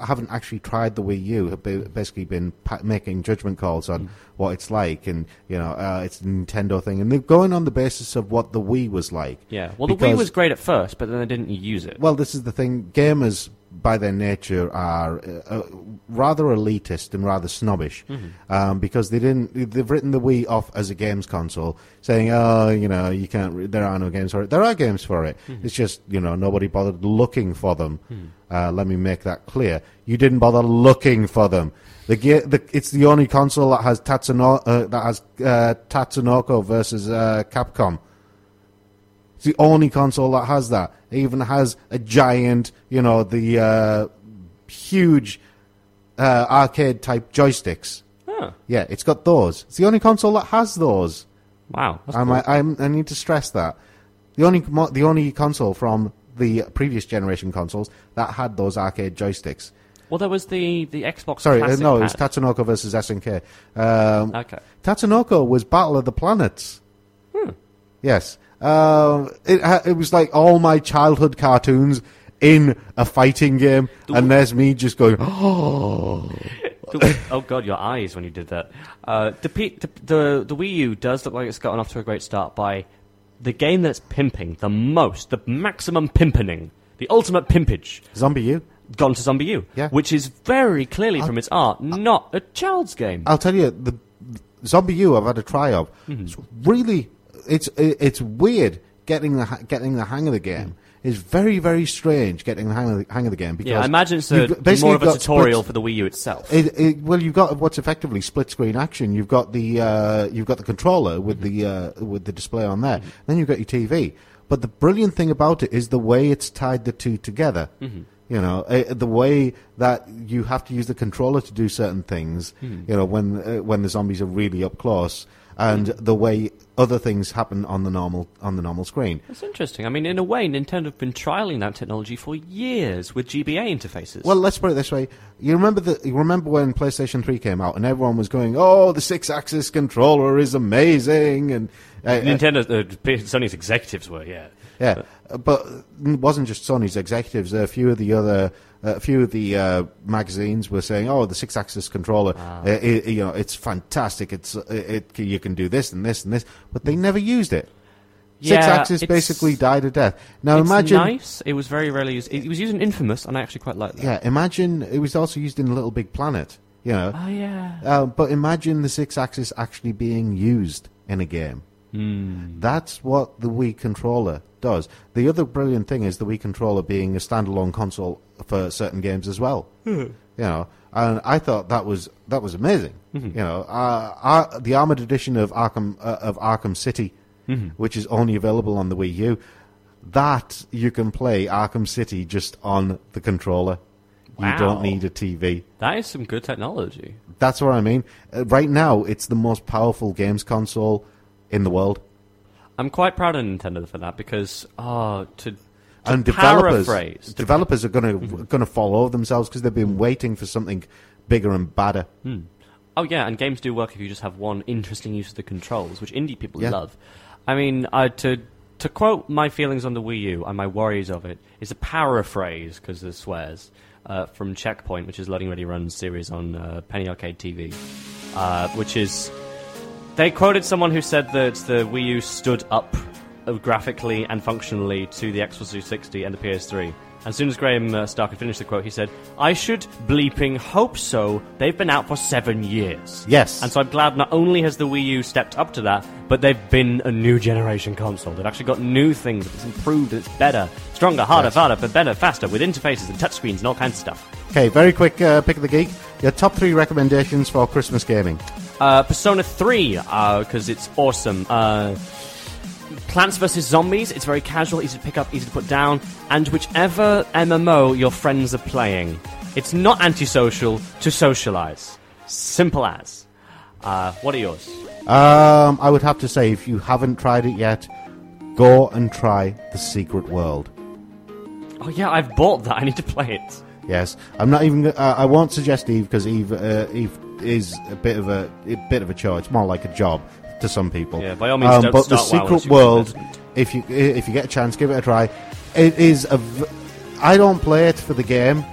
haven't actually tried the Wii U have basically been making judgment calls on what it's like, and you know, uh, it's a Nintendo thing, and they're going on the basis of what the Wii was like. Yeah. Well, the Wii was great at first, but then they didn't use it. Well, this is the thing. Gamers, by their nature, are uh, uh, rather elitist and rather snobbish um, because they didn't. They've written the Wii off as a games console, saying, "Oh, you know, you can't. There are no games for it. There are games for it. It's just you know nobody bothered looking for them." Uh, let me make that clear. You didn't bother looking for them. The, ga- the it's the only console that has Tatsuno- uh, that has uh, Tatsunoko versus uh, Capcom. It's the only console that has that. It even has a giant, you know, the uh, huge uh, arcade type joysticks. Huh. Yeah, it's got those. It's the only console that has those. Wow. That's I'm, cool. I'm, I need to stress that the only the only console from the previous generation consoles that had those arcade joysticks. Well, there was the the Xbox. Sorry, uh, no, it was. Tatsunoko versus SNK. Um, Okay. Tatsunoko was Battle of the Planets. Hmm. Yes. Um, it, it was like all my childhood cartoons in a fighting game, and there's me just going, oh. Oh god, your eyes when you did that. Uh, the, P- the the the Wii U does look like it's gotten off to a great start by the game that's pimping the most, the maximum pimpening, the ultimate pimpage, ZombiU. gone to ZombiU, Yeah. which is very clearly from its art not a child's game. I'll tell you, the ZombiU I've had a try of. Mm-hmm. It's really, it's it's weird getting the getting the hang of the game. It's very very strange getting the hang of the, hang of the game because yeah, I imagine it's a, basically more of a tutorial for the Wii U itself. It, it, well, you've got what's effectively split screen action. You've got the uh, you've got the controller with the uh, with the display on there. Then you've got your TV. But the brilliant thing about it is the way it's tied the two together. You know, uh, the way that you have to use the controller to do certain things. You know, when uh, when the zombies are really up close, and the way other things happen on the normal on the normal screen. That's interesting. I mean, in a way, Nintendo have been trialing that technology for years with GBA interfaces. Well, let's put it this way: you remember the you remember when PlayStation Three came out, and everyone was going, "Oh, the six-axis controller is amazing," and uh, uh, Nintendo, uh, Sony's executives were, yeah. Yeah, uh, but it wasn't just Sony's executives. A few of the other, a few of the uh, magazines were saying, "Oh, the six-axis controller, Ah. uh, it, you know, it's fantastic. It's uh, it, you can do this and this and this," but they never used it. Yeah, Six-axis basically died a death. Now it's imagine. nice. It was very rarely used. It, it was used in Infamous, and I actually quite like that. Yeah, imagine it was also used in Little Big Planet. You know, Oh yeah. Uh, but imagine the six axis actually being used in a game. Hmm. That's what the Wii controller does. The other brilliant thing is the Wii controller being a standalone console for certain games as well. You know, and I thought that was that was amazing. You know, uh, uh, the armored edition of Arkham uh, of Arkham City, which is only available on the Wii U, that you can play Arkham City just on the controller. You don't need a TV. That is some good technology. That's what I mean. Uh, right now, it's the most powerful games console in the world. I'm quite proud of Nintendo for that because, oh, to, to and developers, paraphrase, developers are going to going to fall over themselves because they've been waiting for something bigger and badder. Oh yeah, and games do work if you just have one interesting use of the controls, which indie people Yeah. love. I mean, uh, to to quote my feelings on the Wii U and my worries of it is a paraphrase because there's swears uh, from Checkpoint, which is Loading Ready Run series on uh, Penny Arcade TV, uh, which is they quoted someone who said that the Wii U stood up uh, graphically and functionally to the Xbox 360 and the PS3. As soon as Graham uh, Stark had finished the quote, he said, I should bleeping hope so. They've been out for seven years. Yes. And so I'm glad not only has the Wii U stepped up to that, but they've been a new generation console. They've actually got new things. It's improved. It's better, stronger, harder, Yes. farther, but better, faster, with interfaces and touchscreens and all kinds of stuff. Okay, very quick uh, pick of the geek. Your top three recommendations for Christmas gaming. Uh, Persona 3, because it's awesome. Uh, Plants vs. Zombies, it's very casual, easy to pick up, easy to put down, and whichever MMO your friends are playing, it's not antisocial to socialize. Simple as. Uh, what are yours? Um, I would have to say, if you haven't tried it yet, go and try The Secret World. Oh, yeah, I've bought that. I need to play it. Yes, I'm not even. Uh, I won't suggest Eve because Eve, uh, Eve is a bit of a, a bit of a chore. It's more like a job to some people. Yeah, by all means, Um, don't but the start WoW Secret you've World, if you if you get a chance, give it a try. It is a. V- I don't play it for the game.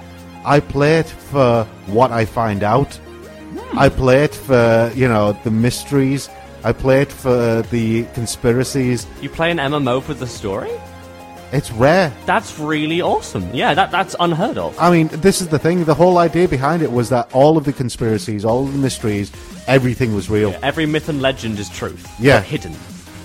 I play it for what I find out. Hmm. I play it for you know the mysteries. I play it for the conspiracies. You play an MMO for the story? It's rare. That's really awesome. Yeah, that, that's unheard of. I mean, this is the thing. The whole idea behind it was that all of the conspiracies, all of the mysteries, everything was real. Every myth and legend is truth. Yeah. but hidden.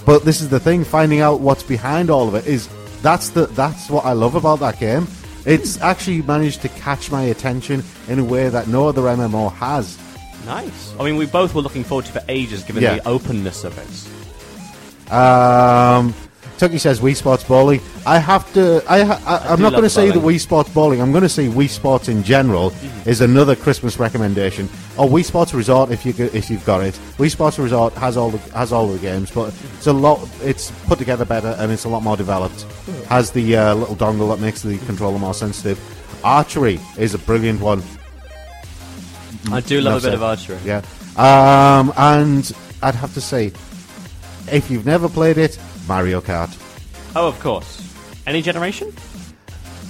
But this is the thing: finding out what's behind all of it is that's the that's what I love about that game. It's actually managed to catch my attention in a way that no other MMO has. Nice. I mean, we both were looking forward to it for ages, given Yeah. the openness of it. Um, Tucky says Wii Sports Bowling. I have to. I, I, I'm not going to say the. Wii Sports Bowling. I'm going to say Wii Sports in general is another Christmas recommendation. Or Wii Sports Resort if you if you've got it. Wii Sports Resort has all the has all the games, but it's a lot. It's put together better and it's a lot more developed. Has the uh, little dongle that makes the controller more sensitive. Archery is a brilliant one. I do love a bit said. of archery. Yeah. Um, and I'd have to say, if you've never played it, Mario Kart. Oh, of course. Any generation?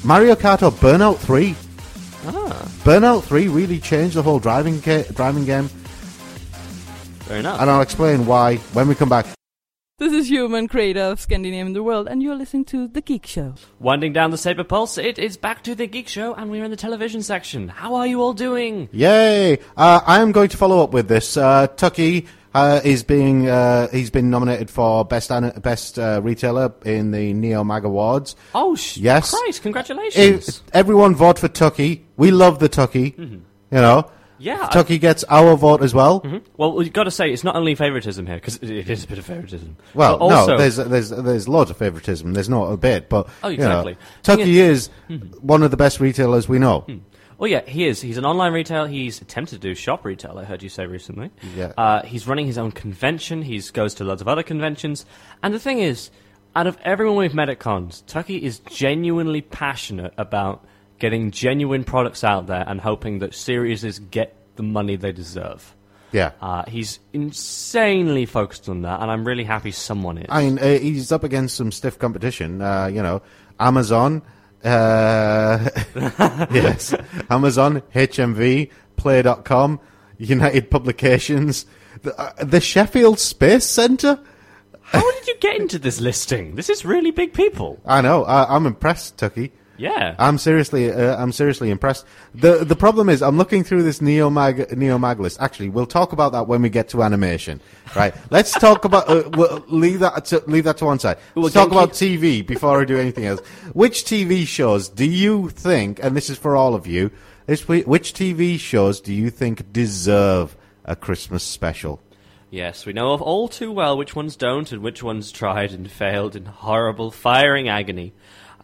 Mario Kart or Burnout 3. Ah, Burnout 3 really changed the whole driving ga- driving game, very nice. and I'll explain why when we come back. This is Humon, creator of Scandinavia and the World, and you're listening to The Geek Show. Winding down the Saber Pulse, it is back to the Geek Show, and we're in the television section. How are you all doing? Yay! Uh, I am going to follow up with this. Uh, Tucky uh, is being uh, he's been nominated for best an- best uh, retailer in the Neo Mag Awards. Oh, sh- Yes. Christ, congratulations. Everyone vote for Tucky. We love the Tucky. You know, Mm-hmm. Yeah, I- Tucky gets our vote as well. well, we've got to say, it's not only favoritism here, because it is a bit of favoritism. Well, also, no, there's there's there's loads of favoritism. There's not a bit, but Oh, you know, exactly. Tucky Thing is one of the best retailers we know. Oh yeah, he is. He's an online retail. He's attempted to do shop retail. I heard you say recently. Yeah. Uh, he's running his own convention. He goes to loads of other conventions. And the thing is, out of everyone we've met at cons, Tucky is genuinely passionate about getting genuine products out there and hoping that series get the money they deserve. Yeah. Uh, he's insanely focused on that, and I'm really happy someone is. I mean, uh, he's up against some stiff competition. Uh, you know, Amazon. Uh, yes, Amazon, HMV, Play.com, United Publications, the, uh, the Sheffield Space Centre. How did you get into this listing? This is really big people. I know. I, I'm impressed, Tucky. Yeah. I'm seriously, uh, I'm seriously impressed. the The problem is, I'm looking through this Neo Mag Neo Mag list. Actually, we'll talk about that when we get to animation. Right? Let's talk about. Uh, we'll leave that to leave that to one side. Let's Well, talk can- about TV before I do anything else. Which TV shows do you think? And this is for all of you. This, which TV shows do you think deserve a Christmas special? Yes, we know of all too well which ones don't and which ones tried and failed in horrible, firing agony.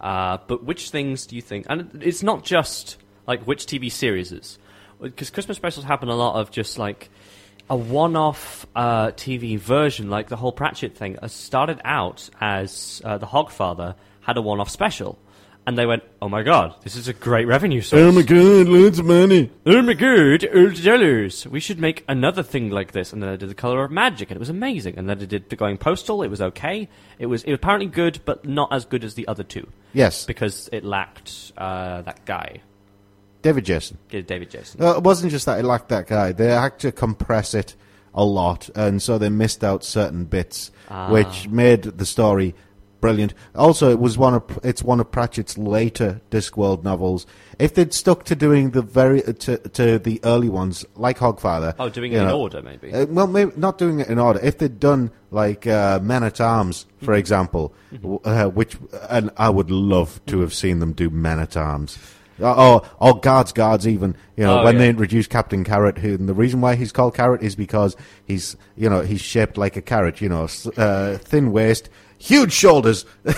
Uh, but which things do you think? And it's not just like which TV series is, because Christmas specials happen a lot of just like a one-off uh, TV version, like the whole Pratchett thing. Uh, started out as uh, the Hogfather had a one-off special, and they went, "Oh my god, this is a great revenue source." Oh my god, loads of money. Oh my god, old dollars. We should make another thing like this. And then I did the color of magic, and it was amazing. And then I did the going postal. It was okay. It was, it was apparently good, but not as good as the other two Yes, because it lacked uh, that guy, David Jason. Yeah, David Jason. Uh, it wasn't just that it lacked that guy. They had to compress it a lot, and so they missed out certain bits, which made the story brilliant. Also, it was one of it's one of Pratchett's later Discworld novels. If they'd stuck to doing the very to, to the early ones, like Hogfather, Oh, doing it in order, maybe. uh, well, maybe not doing it in order. If they'd done like uh, Men at Arms, for Mm-hmm. example, w uh, which and I would love to have seen them do Men at Arms. Or, or guards, guards. Even you know Oh, when yeah. they introduced Captain Carrot, who and the reason why he's called Carrot is because he's you know he's shaped like a carrot. You know, uh, thin waist, huge shoulders.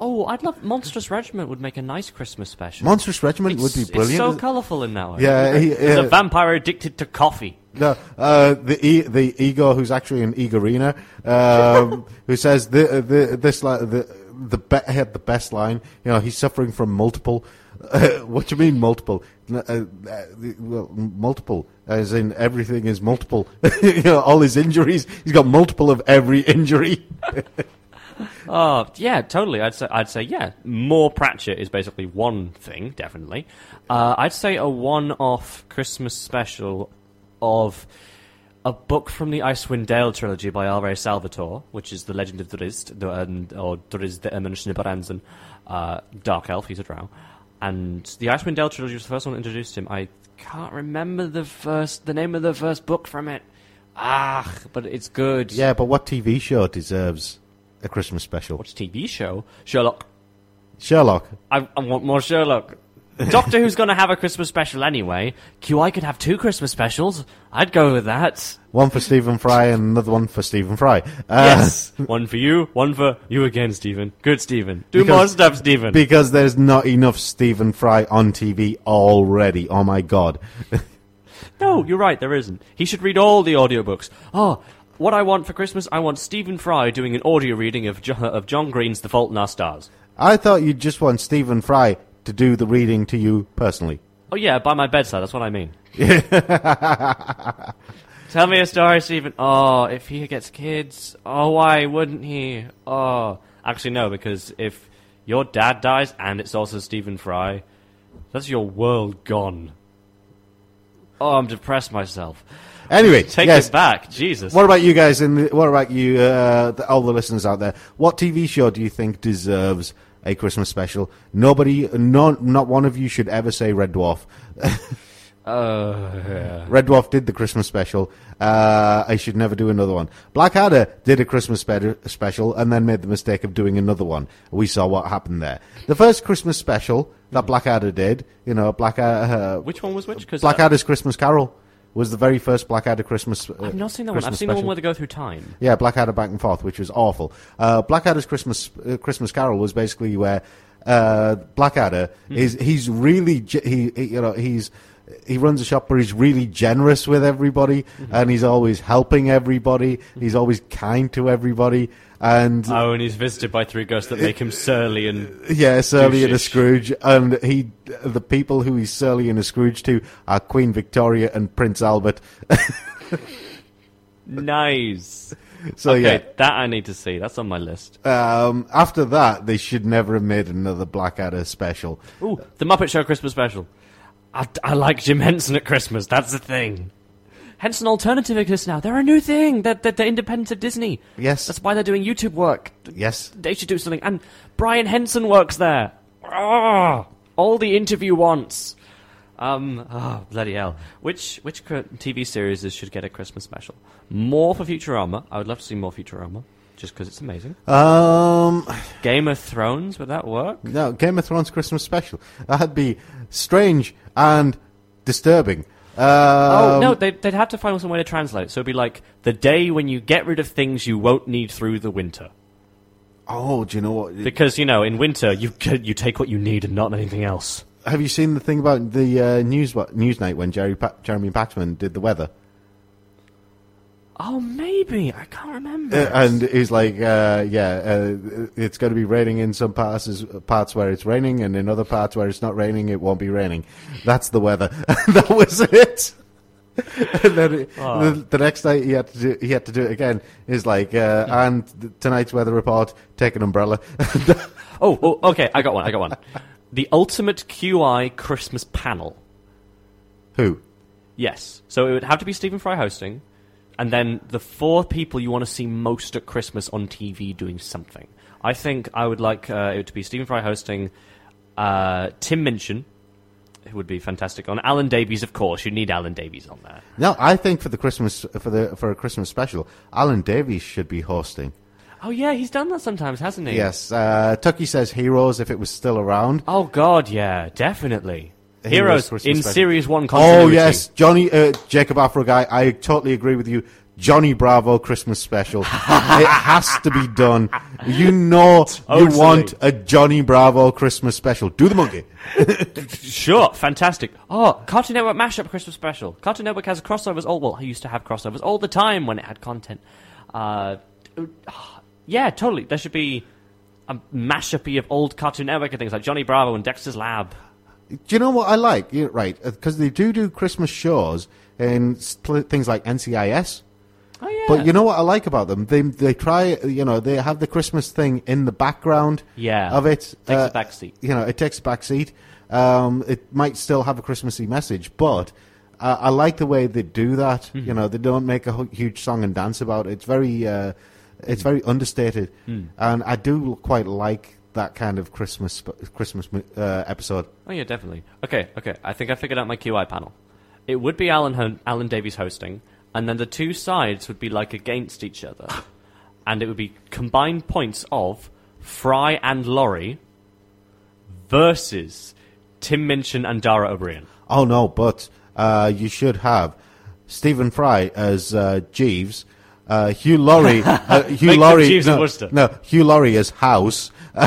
oh, I'd love Monstrous Regiment would make a nice Christmas special. Monstrous Regiment would be brilliant. It's so colourful in that way. Yeah, he- There's yeah. a vampire addicted to coffee. No, uh, the e- the ego who's actually an egorina, um, who says the, the this li- the the be- had the best line. You know, he's suffering from multiple. What do you mean multiple? Uh, uh, well, multiple, as in everything is multiple. you know, all his injuries. He's got multiple of every injury. Oh yeah, totally. I'd say I'd say yeah. More Pratchett is basically one thing, definitely. Uh, I'd say a one-off Christmas special of a book from the Icewind Dale trilogy by R.A. Salvatore, which is the Legend of Drizzt, the, or Drizzt the Eminence Nibbaranzen, uh, Dark Elf. He's a drow, and the Icewind Dale trilogy was the first one that introduced him. I can't remember the first the name of the first book from it. Ah, but it's good. yeah, but what TV show deserves a Christmas special? What's TV show? Sherlock. Sherlock. I, I want more Sherlock. Doctor Who's going to have a Christmas special anyway. QI could have two Christmas specials. I'd go with that. One for Stephen Fry and another one for Stephen Fry. Uh, Yes. one for you, one for you again, Stephen. Good, Stephen. Do Because- more stuff, Stephen. Because there's not enough Stephen Fry on TV already. Oh my god. no, you're right, there isn't. He should read all the audiobooks. Oh, what I want for Christmas, I want Stephen Fry doing an audio reading of, jo- of John Green's The Fault in Our Stars. I thought you'd just want Stephen Fry to do the reading to you personally. Oh yeah, by my bedside. That's what I mean. Tell me a story, Stephen. Oh, if he gets kids, oh, why wouldn't he? Oh, actually, no, because if your dad dies and it's also Stephen Fry, that's your world gone. Oh, I'm depressed myself. Anyway, Take yes. it back, Jesus. What about you guys? And what about you, uh, the, all the listeners out there? What TV show do you think deserves a Christmas special? Nobody, no, not one of you should ever say Red Dwarf. Uh, yeah. Red Dwarf did the Christmas special. Uh, I should never do another one. Blackadder did a Christmas spe- special and then made the mistake of doing another one. We saw what happened there. The first Christmas special that Blackadder did, you know, Blackadder, uh, Which one was which? Because Blackadder's Christmas Carol was the very first Blackadder Christmas. Uh, I've not seen that one. I've Christmas seen the one where they go through time. Yeah, Blackadder back and forth, which was awful. Uh, Blackadder's Christmas uh, Christmas Carol was basically where uh, Blackadder is he's really he, he you know he's he runs a shop where he's really generous with everybody and he's always helping everybody. He's always kind to everybody and Oh, and he's visited by three ghosts that make him surly and yeah, Surly and a. Scrooge, and he the people who he's Surly and a Scrooge to are Queen Victoria and Prince Albert. nice. So okay, yeah, that I need to see. That's on my list. um, after that they should never have made another Blackadder special. Ooh, the Muppet Show Christmas special. I, I like Jim Henson at Christmas. That's the thing. Henson Alternative exists now. They're a new thing. They're, they're, they're independent of Disney. Yes. That's why they're doing YouTube work. Yes. They should do something. And Brian Henson works there. Ah, all the interview wants. Um, oh, bloody hell. Which which TV series should get a Christmas special? More for Futurama. I would love to see more Futurama, just because it's amazing. Um, Game of Thrones, would that work? no, Game of Thrones Christmas special. That'd be strange and disturbing. Oh Um, no, they'd, they'd have to find some way to translate. So it'd be like the day when you get rid of things you won't need through the winter. Oh, do you know what? Because you know, in winter you you take what you need and not anything else. Have you seen the thing about the uh, news news night when Jerry pa- Jeremy Paxman did the weather? Oh, maybe I can't remember. Uh, and he's like, uh, yeah, uh, it's going to be raining in some parts, parts where it's raining, and in other parts where it's not raining, it won't be raining. That's the weather. that was it. and then it- Oh. the, the next night he had to do he had to do it again. Is like, uh, and tonight's weather report. Take an umbrella. oh, oh, okay, I got one. I got one. the ultimate QI Christmas panel. Who? Yes. So it would have to be Stephen Fry hosting, and then the four people you want to see most at Christmas on TV doing something. I think I would like uh, it to be Stephen Fry hosting, uh, Tim Minchin, who would be fantastic on Alan Davies, of course. You need Alan Davies on there. No, I think for the Christmas for the for a Christmas special, Alan Davies should be hosting. Oh yeah, he's done that sometimes, hasn't he? Yes, uh, Tucky says Heroes if it was still around. Oh God, yeah, definitely. Heroes Heroes Christmas in special. Series One. Oh yes, Johnny uh, Jacob Afro guy. I totally agree with you. Johnny Bravo Christmas special. it has to be done. You know you want a Johnny Bravo Christmas special. Do the monkey. Sure, fantastic. Oh, Cartoon Network mashup Christmas special. Cartoon Network has crossovers. All well, I used to have crossovers all the time when it had content. Uh, yeah, totally. There should be a mashup of old Cartoon Network and things like Johnny Bravo and Dexter's Lab. Do you know what I like? Yeah, right, because they do do Christmas shows in spl- things like NCIS. Oh yeah. But you know what I like about them? They they try, you know, they have the Christmas thing in the background Yeah. of it. Takes Uh, a back seat. You know, it takes a back seat. Um, it might still have a Christmassy message, but uh, I like the way they do that. Mm-hmm. You know, they don't make a huge song and dance about it. It's very, uh, it's very understated, Mm. and I do quite like that kind of Christmas Christmas uh, episode. Oh yeah, definitely. Okay, okay. I think I figured out my QI panel. It would be Alan Ho- Alan Davies hosting, and then the two sides would be like against each other, and it would be combined points of Fry and Laurie versus Tim Minchin and Dara O'Briain. Oh no, but uh, you should have Stephen Fry as uh, Jeeves, uh, Hugh Laurie, uh, Hugh Make Laurie, and no, Wooster. no, Hugh Laurie is House.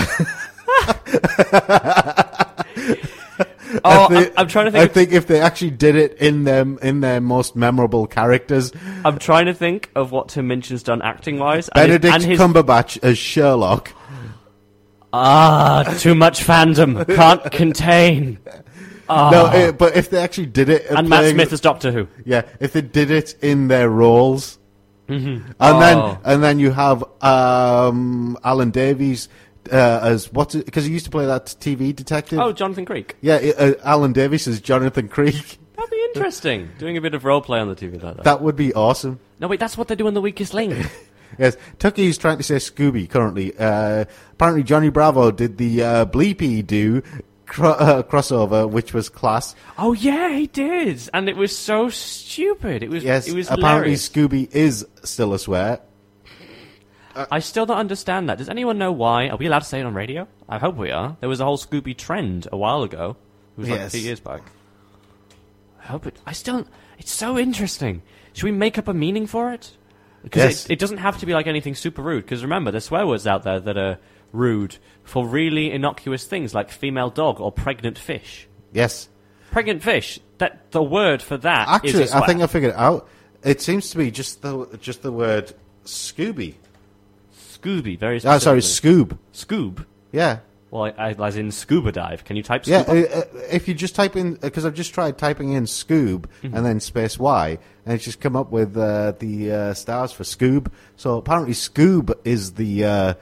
Oh, I'm, I'm trying to think. I think. if they actually did it in them in their most memorable characters, I'm trying to think of what Tim Minchin's done acting wise. Benedict and his, Cumberbatch as Sherlock. ah, too much fandom can't contain. No, uh, but if they actually did it, and Matt Smith as Doctor Who. yeah, if they did it in their roles, and Oh. then and then you have um, Alan Davies uh, as what's it? Because he used to play that TV detective. Oh, Jonathan Creek. yeah, uh, Alan Davies as Jonathan Creek. That'd be interesting. Doing a bit of role play on the TV like that. That would be awesome. No, wait, that's what they do in The Weakest Link. Yes, Tucky is trying to say Scooby currently. Uh, apparently, Johnny Bravo did the uh, Bleepy Do cro- uh, crossover, which was class. oh yeah, he did, and it was so stupid. It was. Yes, it was apparently hilarious. Scooby is still a swear. I still don't understand that. Does anyone know why? Are we allowed to say it on radio? I hope we are. There was a whole Scooby trend a while ago. It was like a Yes. few years back. I hope it. I still. It's so interesting. Should we make up a meaning for it? Because Yes. it, it doesn't have to be like anything super rude. Because remember, there's swear words out there that are rude for really innocuous things like female dog or pregnant fish. Yes, Pregnant fish. That the word for that is actually. I think I figured it out. It seems to be just the just the word Scooby. Scooby. Very. Oh, sorry. Scoob. Scoob. Yeah, Well, as in scuba dive. Can you type yeah. scuba? Uh, uh, if you just type in, because I've just tried typing in Scoob Mm-hmm. and then space Y, and it's just come up with uh, the uh, stars for Scoob. So apparently, Scoob is the uh,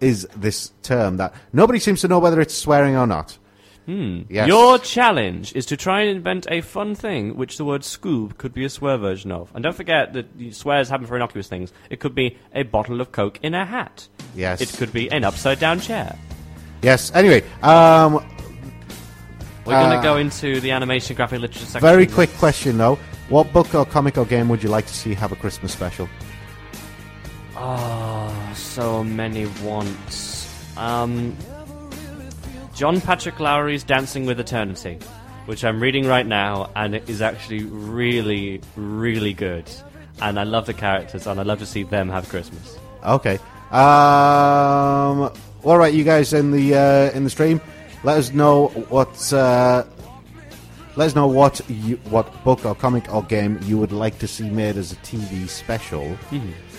is this term that nobody seems to know whether it's swearing or not. Hmm. Yes. Your challenge is to try and invent a fun thing which the word scoob could be a swear version of. And don't forget that swears happen for innocuous things. It could be a bottle of Coke in a hat. Yes. It could be an upside down chair. Yes. Anyway, um, We're going Uh, to go into the animation graphic literature section. very quick question though: What book or comic or game would you like to see have a Christmas special? Oh, so many wants. Um, John Patrick Lowrie's Dancing with Eternity, which I'm reading right now, and it is actually really, really good. And I love the characters, and I love to see them have Christmas. Okay. Um, all right, you guys in the uh, in the stream, let us know what uh, let us know what you, what book or comic or game you would like to see made as a TV special.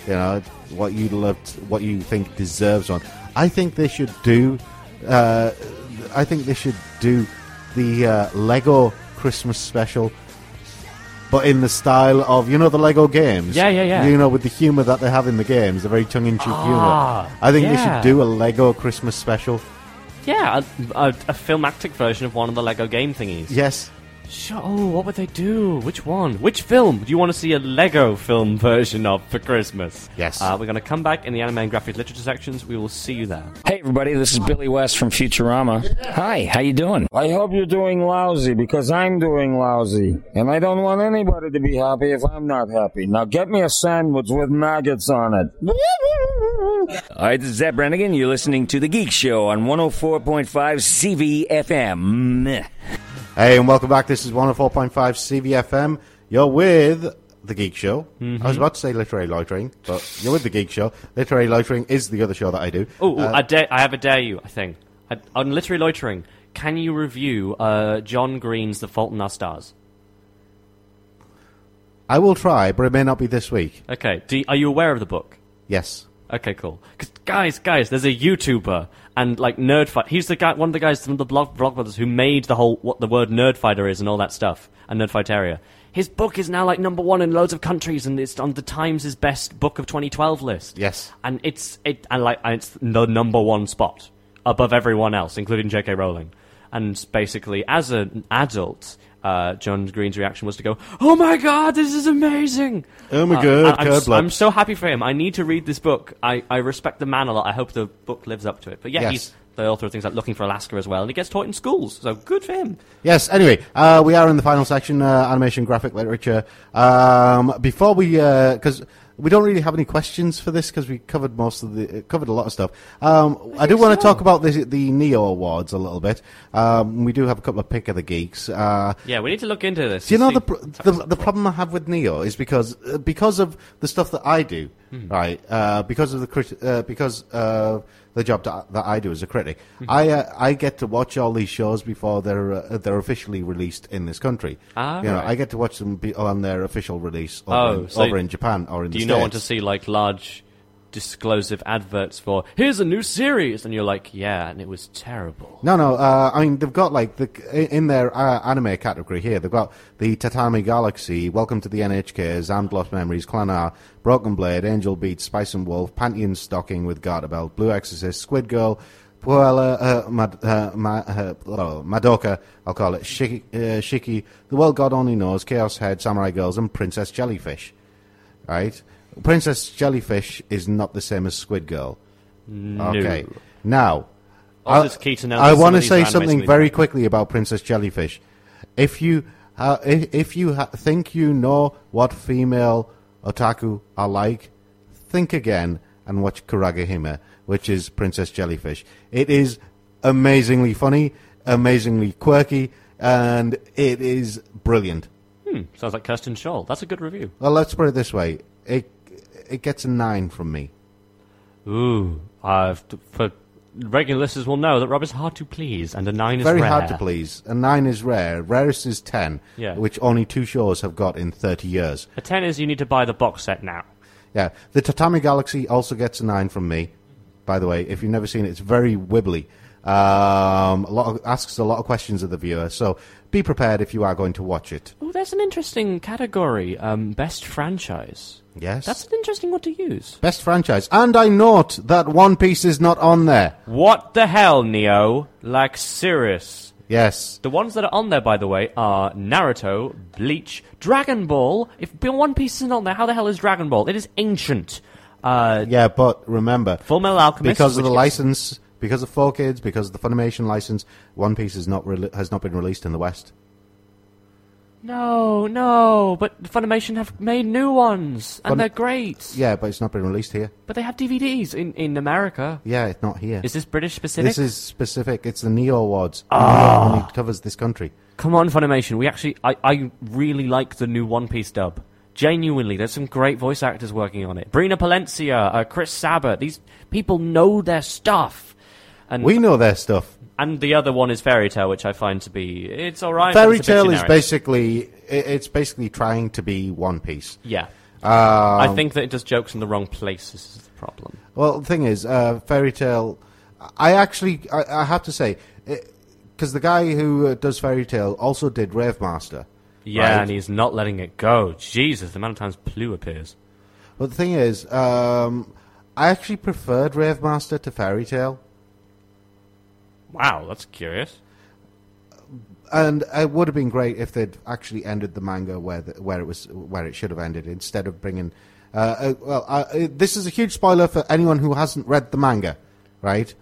You know what you loved, what you think deserves one. I think they should do. Uh, I think they should do the uh, Lego Christmas special. But in the style of you know the Lego games, Yeah, yeah, yeah. You know with the humour that they have in the games, the very tongue-in-cheek Ah, humour. I think they should do a Lego Christmas special. Yeah, a, a, a filmatic version of one of the Lego game thingies. Yes, Sure. Oh, what would they do? Which one? Which film do you want to see a Lego film version of for Christmas? Yes. Uh, we're going to come back in the anime and graphic literature sections. We will see you there. Hey everybody, this is Billy West from Futurama. Hi, how you doing? I hope you're doing lousy because I'm doing lousy. And I don't want anybody to be happy if I'm not happy. Now get me a sandwich with maggots on it. Alright, this is Zapp Brannigan. You're listening to The Geek Show on 104.5 CVFM. Hey, and welcome back. This is 104.5 CVFM. You're with The Geek Show. I was about to say Literary Loitering, but you're with The Geek Show. Literary Loitering is the other show that I do. Oh, Uh, I, dare, I have a dare you, I think. I, on Literary Loitering, can you review uh, John Green's The Fault in Our Stars? I will try, but it may not be this week. Okay, you- are you aware of the book? Yes. Okay, cool. 'Cause guys, guys, there's a YouTuber and like Nerdfight. He's the guy, one of the guys from the Vlogbrothers who made the whole what the word Nerdfighter is and all that stuff and Nerdfighteria. His book is now like number one in loads of countries and it's on the Times' best book of 2012 list. Yes. and it's it and like and it's the number one spot above everyone else, including J.K. Rowling. And basically, as an adult, uh, John Green's reaction was to go, "Oh my god, this is amazing! Oh my Uh, God, I- I'm, card. I'm so happy for him. I need to read this book. I, I respect the man a lot. I hope the book lives up to it. But yeah, Yes. he's the author of things like Looking for Alaska as well, and he gets taught in schools. So good for him. Yes. Anyway, uh, we are in the final section, uh, animation, graphic literature. Um, before we, because we don't really have any questions for this because we covered most of the uh, covered a lot of stuff. Um, I, do want to talk about the the Neo Awards a little bit. Um, we do have a couple of pick of the geeks. Uh, Yeah, we need to look into this. do you know and the, pr- the the problem I have with Neo is because uh, because of the stuff that I do, Hmm. right? Uh, because of the crit- uh, because uh, the job that, that I do as a critic, Hmm. I uh, I get to watch all these shows before they're uh, they're officially released in this country. Ah, you know. I get to watch them be on their official release over, Oh, in, so over in Japan or in the Do the you States. not want to see like large disclosive adverts for "Here's a new series," and you're like, "Yeah," and it was terrible. No, no. Uh, I mean, they've got like the in their uh, anime category here. They've got the Tatami Galaxy, Welcome to the NHK, Zammed Lost Memories, Clanar, Broken Blade, Angel Beats, Spice and Wolf, Pantheon Stocking with Garter Belt, Blue Exorcist, Squid Girl, Puella, uh, Mad, uh, Ma, uh, oh, Madoka, I'll call it Shiki, uh, Shiki, The World God Only Knows, Chaos Head, Samurai Girls, and Princess Jellyfish. Right? Princess Jellyfish is not the same as Squid Girl. Okay. Now, I- it's key to know I want to say something very quickly about Princess Jellyfish. If you uh, if, if you ha- think you know what female otaku are like, think again and watch Kuragehime, which is Princess Jellyfish. It is amazingly funny, amazingly quirky, and it is brilliant. Hmm, sounds like Kirsten Scholl. That's a good review. Well, let's put it this way: it it gets a nine from me. Ooh, uh, for regular listeners will know that Rob is hard to please, and a nine is. Very rare. hard to please. A nine is rare. Rarest is ten, Yeah. which only two shows have got in thirty years. A ten is you need to buy the box set now. Yeah, the Tatami Galaxy also gets a nine from me. By the way, if you've never seen it, it's very wibbly. Um, a lot of, asks a lot of questions of the viewer, so be prepared if you are going to watch it. Oh, there's an interesting category. Um, best franchise. Yes, That's an interesting one to use. best franchise, and I note that One Piece is not on there. What the hell, Neo? Like serious. Yes, The ones that are on there, by the way, are Naruto, Bleach, Dragon Ball. If One Piece isn't on there, how the hell is Dragon Ball? It is ancient. Uh, yeah, but remember, Full Metal Alchemist. because of the gets- license, because of Four Kids, because of the Funimation license, One Piece is not re- has not been released in the West. No, no, but Funimation have made new ones, and Fun- they're great. Yeah, but it's not been released here. But they have DVDs in, in America. Yeah, it's not here. Is this British specific? This is specific. It's the Neo Awards. Ah. Neo only covers this country. Come on, Funimation. We actually, I, I really like the new One Piece dub. Genuinely, there's some great voice actors working on it. Brina Palencia, uh, Chris Sabat. These people know their stuff. And We know their stuff. and the other one is Fairy Tail, which I find to be it's all right. Fairy it's a bit Tale is basically it's basically trying to be One Piece. yeah. Um, I think that it does jokes in the wrong places. Is the problem. Well, the thing is, uh, Fairy Tail. I actually I, I have to say because the guy who uh, does Fairy Tail also did Rave Master. Yeah, right? and he's not letting it go. Jesus, the amount of times Plue appears. But the thing is, um, I actually preferred Rave Master to Fairy Tail. Wow, that's curious. and it would have been great if they'd actually ended the manga where the, where it was where it should have ended instead of bringing. Uh, uh, well, uh, uh, this is a huge spoiler for anyone who hasn't read the manga, right?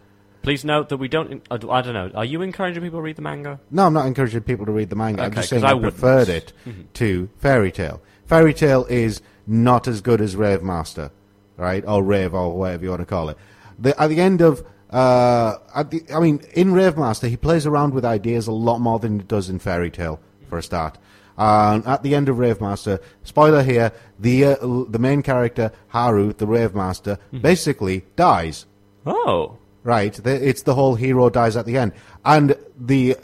Please note that we don't. I don't know. Are you encouraging people to read the manga? No, I'm not encouraging people to read the manga. I'm just saying I I, preferred wouldn't. Mm-hmm. it to Fairy Tail. Fairy Tail is not as good as Rave Master, right? Or Rave, or whatever you want to call it. The, at the end of, uh, the, I mean, in Rave Master, he plays around with ideas a lot more than he does in Fairy Tail, for a start. And at the end of Rave Master, spoiler here, the uh, the main character Haru, the Rave Master, Mm-hmm. basically dies. Oh, Right, the, it's the whole hero dies at the end, and the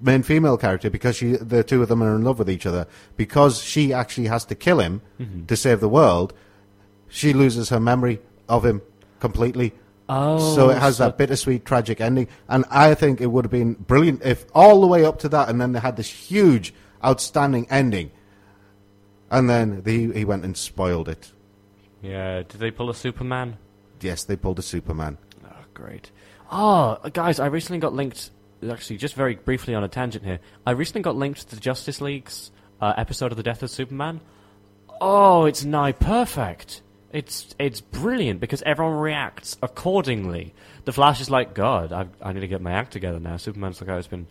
main female character because she, the two of them are in love with each other. Because she actually has to kill him Mm-hmm. to save the world, she loses her memory of him completely. Oh, so it has so- that bittersweet, tragic ending. And I think it would have been brilliant if all the way up to that, and then they had this huge, outstanding ending, and then the, he went and spoiled it. yeah. Did they pull a Superman? Yes, they pulled a Superman. Oh, great. Oh, guys, I recently got linked. Actually, just very briefly on a tangent here. I recently got linked to the Justice League's uh, episode of the Death of Superman. Oh, it's nigh perfect. It's it's brilliant because everyone reacts accordingly. The Flash is like, God, I I need to get my act together now. Superman's the guy who's been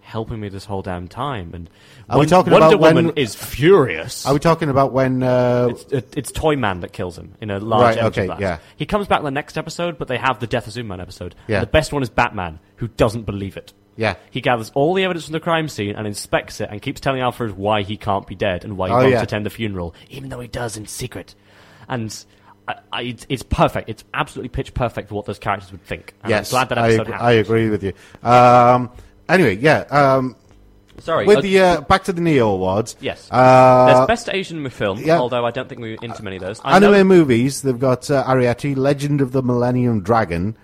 helping me this whole damn time, and Are we talking Wonder about Woman is furious. Are we talking about when? Uh, It's, it, it's Toy Man that kills him in a large Right, okay, glass. yeah. He comes back in the next episode, but they have the Death of Superman episode. Yeah. The best one is Batman, who doesn't believe it. Yeah. He gathers all the evidence from the crime scene and inspects it and keeps telling Alfred why he can't be dead and why he Oh, won't yeah. attend the funeral, even though he does in secret. And I, I, it's, perfect. It's absolutely pitch perfect for what those characters would think. And yes, I'm glad that episode ag- happened. I agree with you. Um, anyway, yeah. Um, Sorry. with uh, the uh, back to the Neo Awards. yes. Uh, There's best Asian film, yeah. although I don't think we're into many of those. I anime know- movies. They've got uh, Arrietty, Legend of the Millennium Dragon,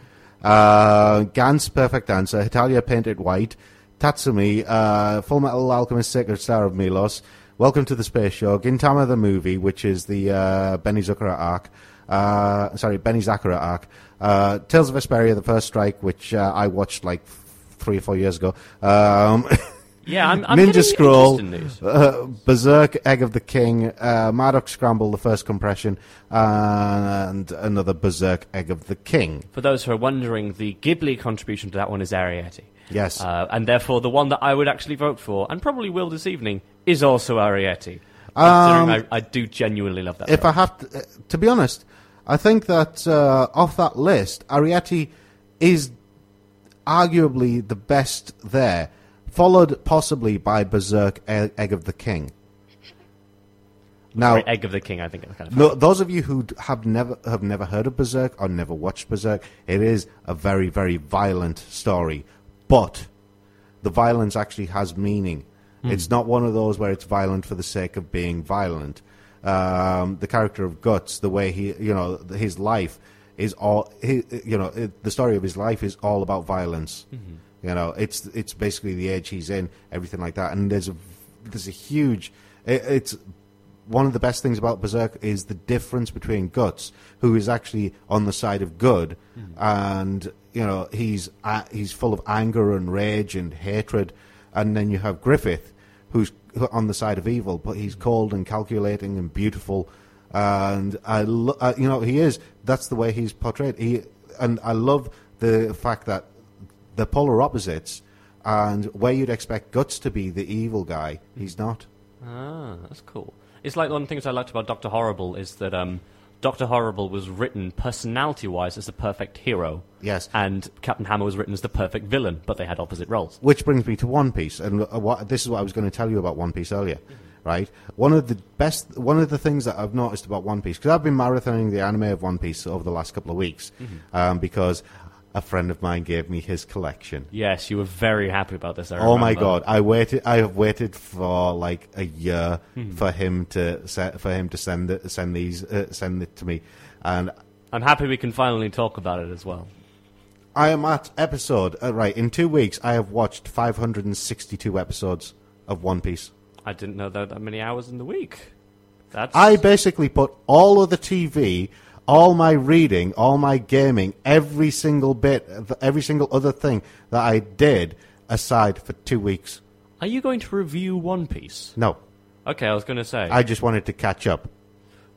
uh, Gantz, Perfect Answer, Hetalia Painted White, Tatsumi, uh, Full Metal Alchemist, Sacred Star of Milos, Welcome to the Space Show, Gintama the movie, which is the uh, Benny Zuckera arc. Uh, sorry, Benizakura arc. Uh, Tales of Vesperia, the first strike, which uh, I watched like three or four years ago. Um, Yeah, I'm, I'm Ninja Scroll, uh, Berserk, Egg of the King, uh, Mardock Scramble, the first compression, and another Berserk, Egg of the King. For those who are wondering, the Ghibli contribution to that one is Arrietty. Yes. Uh, and therefore, the one that I would actually vote for, and probably will this evening, is also Arrietty. Um, I, I do genuinely love that. if film. I have to, uh, to be honest, I think that uh, off that list, Arrietty is arguably the best there, followed possibly by Berserk, Egg of the King. Now, Sorry, Egg of the King, I think. it's Kind of No, those of you who have never have never heard of Berserk or never watched Berserk, it is a very very violent story, but the violence actually has meaning. Hmm. It's not one of those where it's violent for the sake of being violent. Um, the character of Guts, the way he, you know, his life is all, he, you know, it, the story of his life is all about violence. Mm-hmm. You know, it's it's basically the age he's in, everything like that. And there's a there's a huge, it, it's one of the best things about Berserk is the difference between Guts, who is actually on the side of good, mm-hmm. and you know he's uh, he's full of anger and rage and hatred, and then you have Griffith, who's on the side of evil, but he's cold and calculating and beautiful, and I, lo- uh, you know, he is. That's the way he's portrayed. He and I love the fact that the polar opposites, and where you'd expect Guts to be the evil guy, he's not. Ah, that's cool. It's like one of the things I liked about Doctor Horrible is that um, Doctor Horrible was written personality-wise as the perfect hero. Yes. And Captain Hammer was written as the perfect villain, but they had opposite roles. Which brings me to One Piece, and uh, what, this is what I was going to tell you about One Piece earlier, right? One of the best, one of the things that I've noticed about One Piece, because I've been marathoning the anime of One Piece over the last couple of weeks, um, because a friend of mine gave me his collection. Yes, you were very happy about this. I Oh my god! I waited. I have waited for like a year Hmm. for him to se- for him to send it, send these uh, send it to me, and I'm happy we can finally talk about it as well. I am at episode uh, right in two weeks. I have watched 562 episodes of One Piece. I didn't know there were that many hours in the week. That's I basically put all of the TV, all my reading, all my gaming, every single bit, every single other thing that I did aside for two weeks. Are you going to review One Piece? No, Okay, I was going to say. I just wanted to catch up.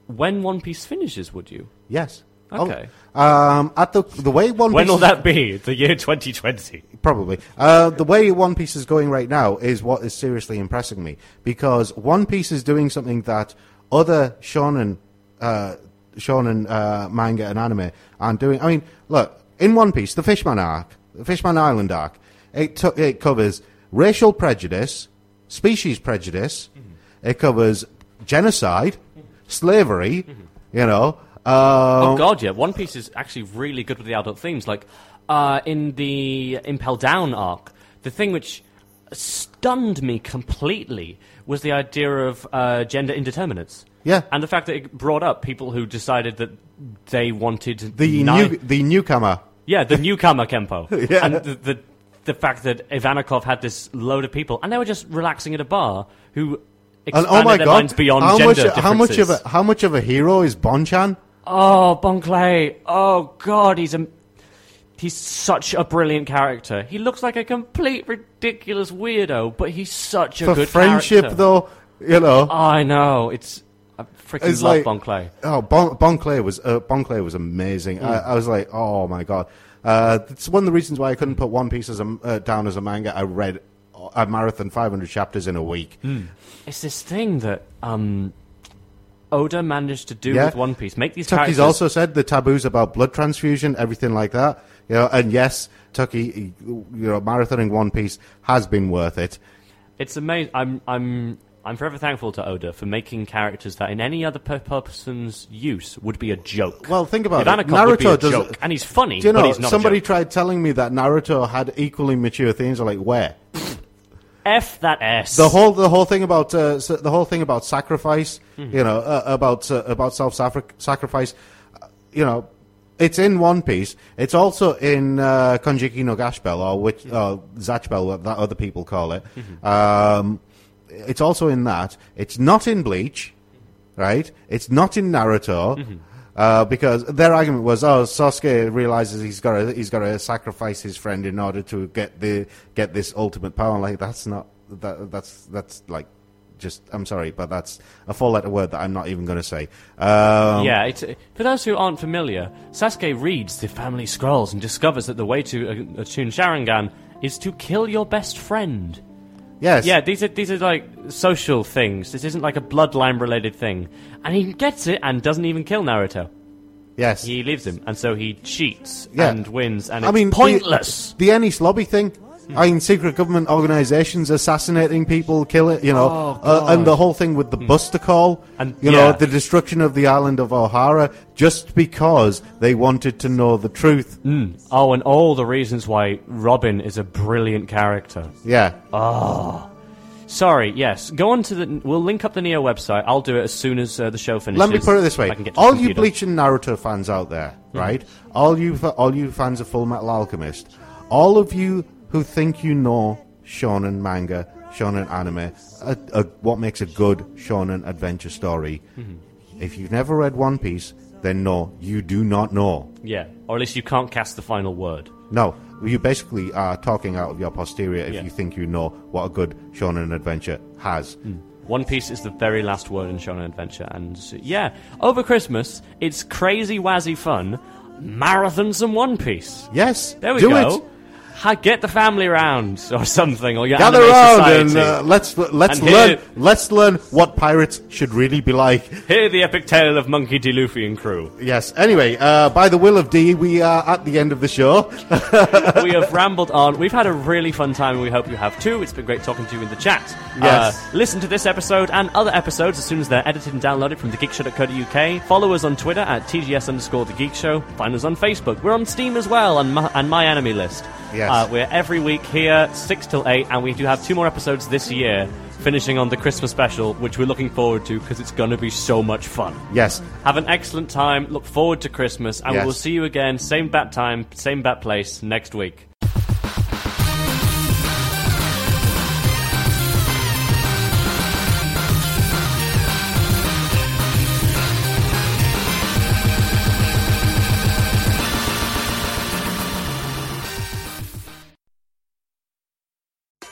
when One Piece finishes, would you? Yes. Okay. Oh, um, at the the way One Piece When will that be? The year 2020. Probably. Uh, the way One Piece is going right now is what is seriously impressing me because One Piece is doing something that other shonen, uh, shonen uh, manga and anime aren't doing. I mean, look in One Piece, the Fishman arc, the Fishman Island arc, it, to- it covers racial prejudice, species prejudice, it covers genocide, slavery. You know. Oh Um, god, yeah. One Piece is actually really good with the adult themes. Like uh, in the Impel Down arc, the thing which stunned me completely was the idea of uh, gender indeterminates. Yeah. and the fact that it brought up people who decided that they wanted the new the newcomer. yeah, the newcomer Kempo, Yeah. and the, the the fact that Ivankov had this load of people, and they were just relaxing at a bar who And oh expanded oh my their god! minds beyond how gender much? How much of a how much of a hero is Bonchan? Oh, Bon Clay. Oh, God, he's a. He's such a brilliant character. He looks like a complete ridiculous weirdo, but he's such a For good friendship, character. though, you know. I know. It's. I freaking It's love like- Bon Clay. Oh, bon, bon Clay was uh, Bon Clay was amazing. I, Mm. I was like, oh my god. Uh, it's one of the reasons why I couldn't put One Piece as a, uh, down as a manga. I read a marathon 500 chapters in a week. It's this thing that um, Oda managed to do Yeah. with One Piece. Make these Tucky's characters. also said the taboos about blood transfusion, everything like that. You know, and yes, Tucky, you know, marathoning One Piece has been worth it. It's amazing. I'm. I'm. I'm forever thankful to Oda for making characters that, in any other per- person's use, would be a joke. Well, think about it. Naruto would be a does joke, and he's funny, Do you know? but he's not somebody tried telling me that Naruto had equally mature themes. I'm like, where? F that S. the whole the whole thing about uh, the whole thing about sacrifice, you know, uh, about uh, about self sacrifice, uh, you know, it's in One Piece. It's also in uh, Konjiki no Gashbel or which uh, Zatchbel, what that other people call it. Um, it's also in that. It's not in Bleach, right? It's not in Naruto. Uh, because their argument was, oh, Sasuke realizes he's got to he's got to sacrifice his friend in order to get the get this ultimate power. Like that's not that that's that's like just I'm sorry, but that's a four letter word that I'm not even going to say. Um, yeah, it's, for those who aren't familiar, Sasuke reads the family scrolls and discovers that the way to uh, attune Sharingan is to kill your best friend. Yes. Yeah, these are these are like social things. This isn't like a bloodline related thing. And he gets it and doesn't even kill Naruto. Yes. He leaves him, and so he cheats Yeah. and wins, and I it's mean, the- pointless. The, Enies Lobby thing. Mm. I mean, secret government organizations assassinating people, killing, you know, Oh, uh, and the whole thing with the mm. Buster call, And- you yeah. know, the destruction of the island of Ohara, just because they wanted to know the truth. Mm. Oh, and all the reasons why Robin is a brilliant character. Yeah. Oh. Sorry, yes. Go on to the. We'll link up the Neo website. I'll do it as soon as uh, the show finishes. Let me put it this way: I can get all you. Bleach and Naruto fans out there, right? All you, all you fans of Full Metal Alchemist, all of you who think you know shonen manga, shonen anime, a, a, what makes a good shonen adventure story. Mm-hmm. If you've never read One Piece, then no, you do not know. Yeah, or at least you can't cast the final word. No, you basically are talking out of your posterior if Yeah. you think you know what a good shonen adventure has. Mm. One Piece is the very last word in Shonen Adventure, and yeah, over Christmas, it's crazy wazzy fun. Marathon some One Piece. Yes, There we do go. it. Get the family round or something, or your Gather around and uh, let's let's And learn here- let's learn what pirates should really be like. Hear the epic tale of Monkey D. Luffy and crew. Yes. Anyway, uh, by the will of D, we are at the end of the show. we have rambled on. We've had a really fun time, and we hope you have too. It's been great talking to you in the chat. Yes. Uh, listen to this episode and other episodes as soon as they're edited and downloaded from thegeekshow.co.uk. Follow us on Twitter at TGS underscore The Geek Show. Find us on Facebook. We're on Steam as well, and my, and my enemy list. Yes. Uh, we're every week here, 6 till 8, and we do have two more episodes this year, finishing on the Christmas special, which we're looking forward to because it's going to be so much fun. yes. Have an excellent time. Look forward to Christmas, and Yes. we'll see you again, same bat time, same bat place next week.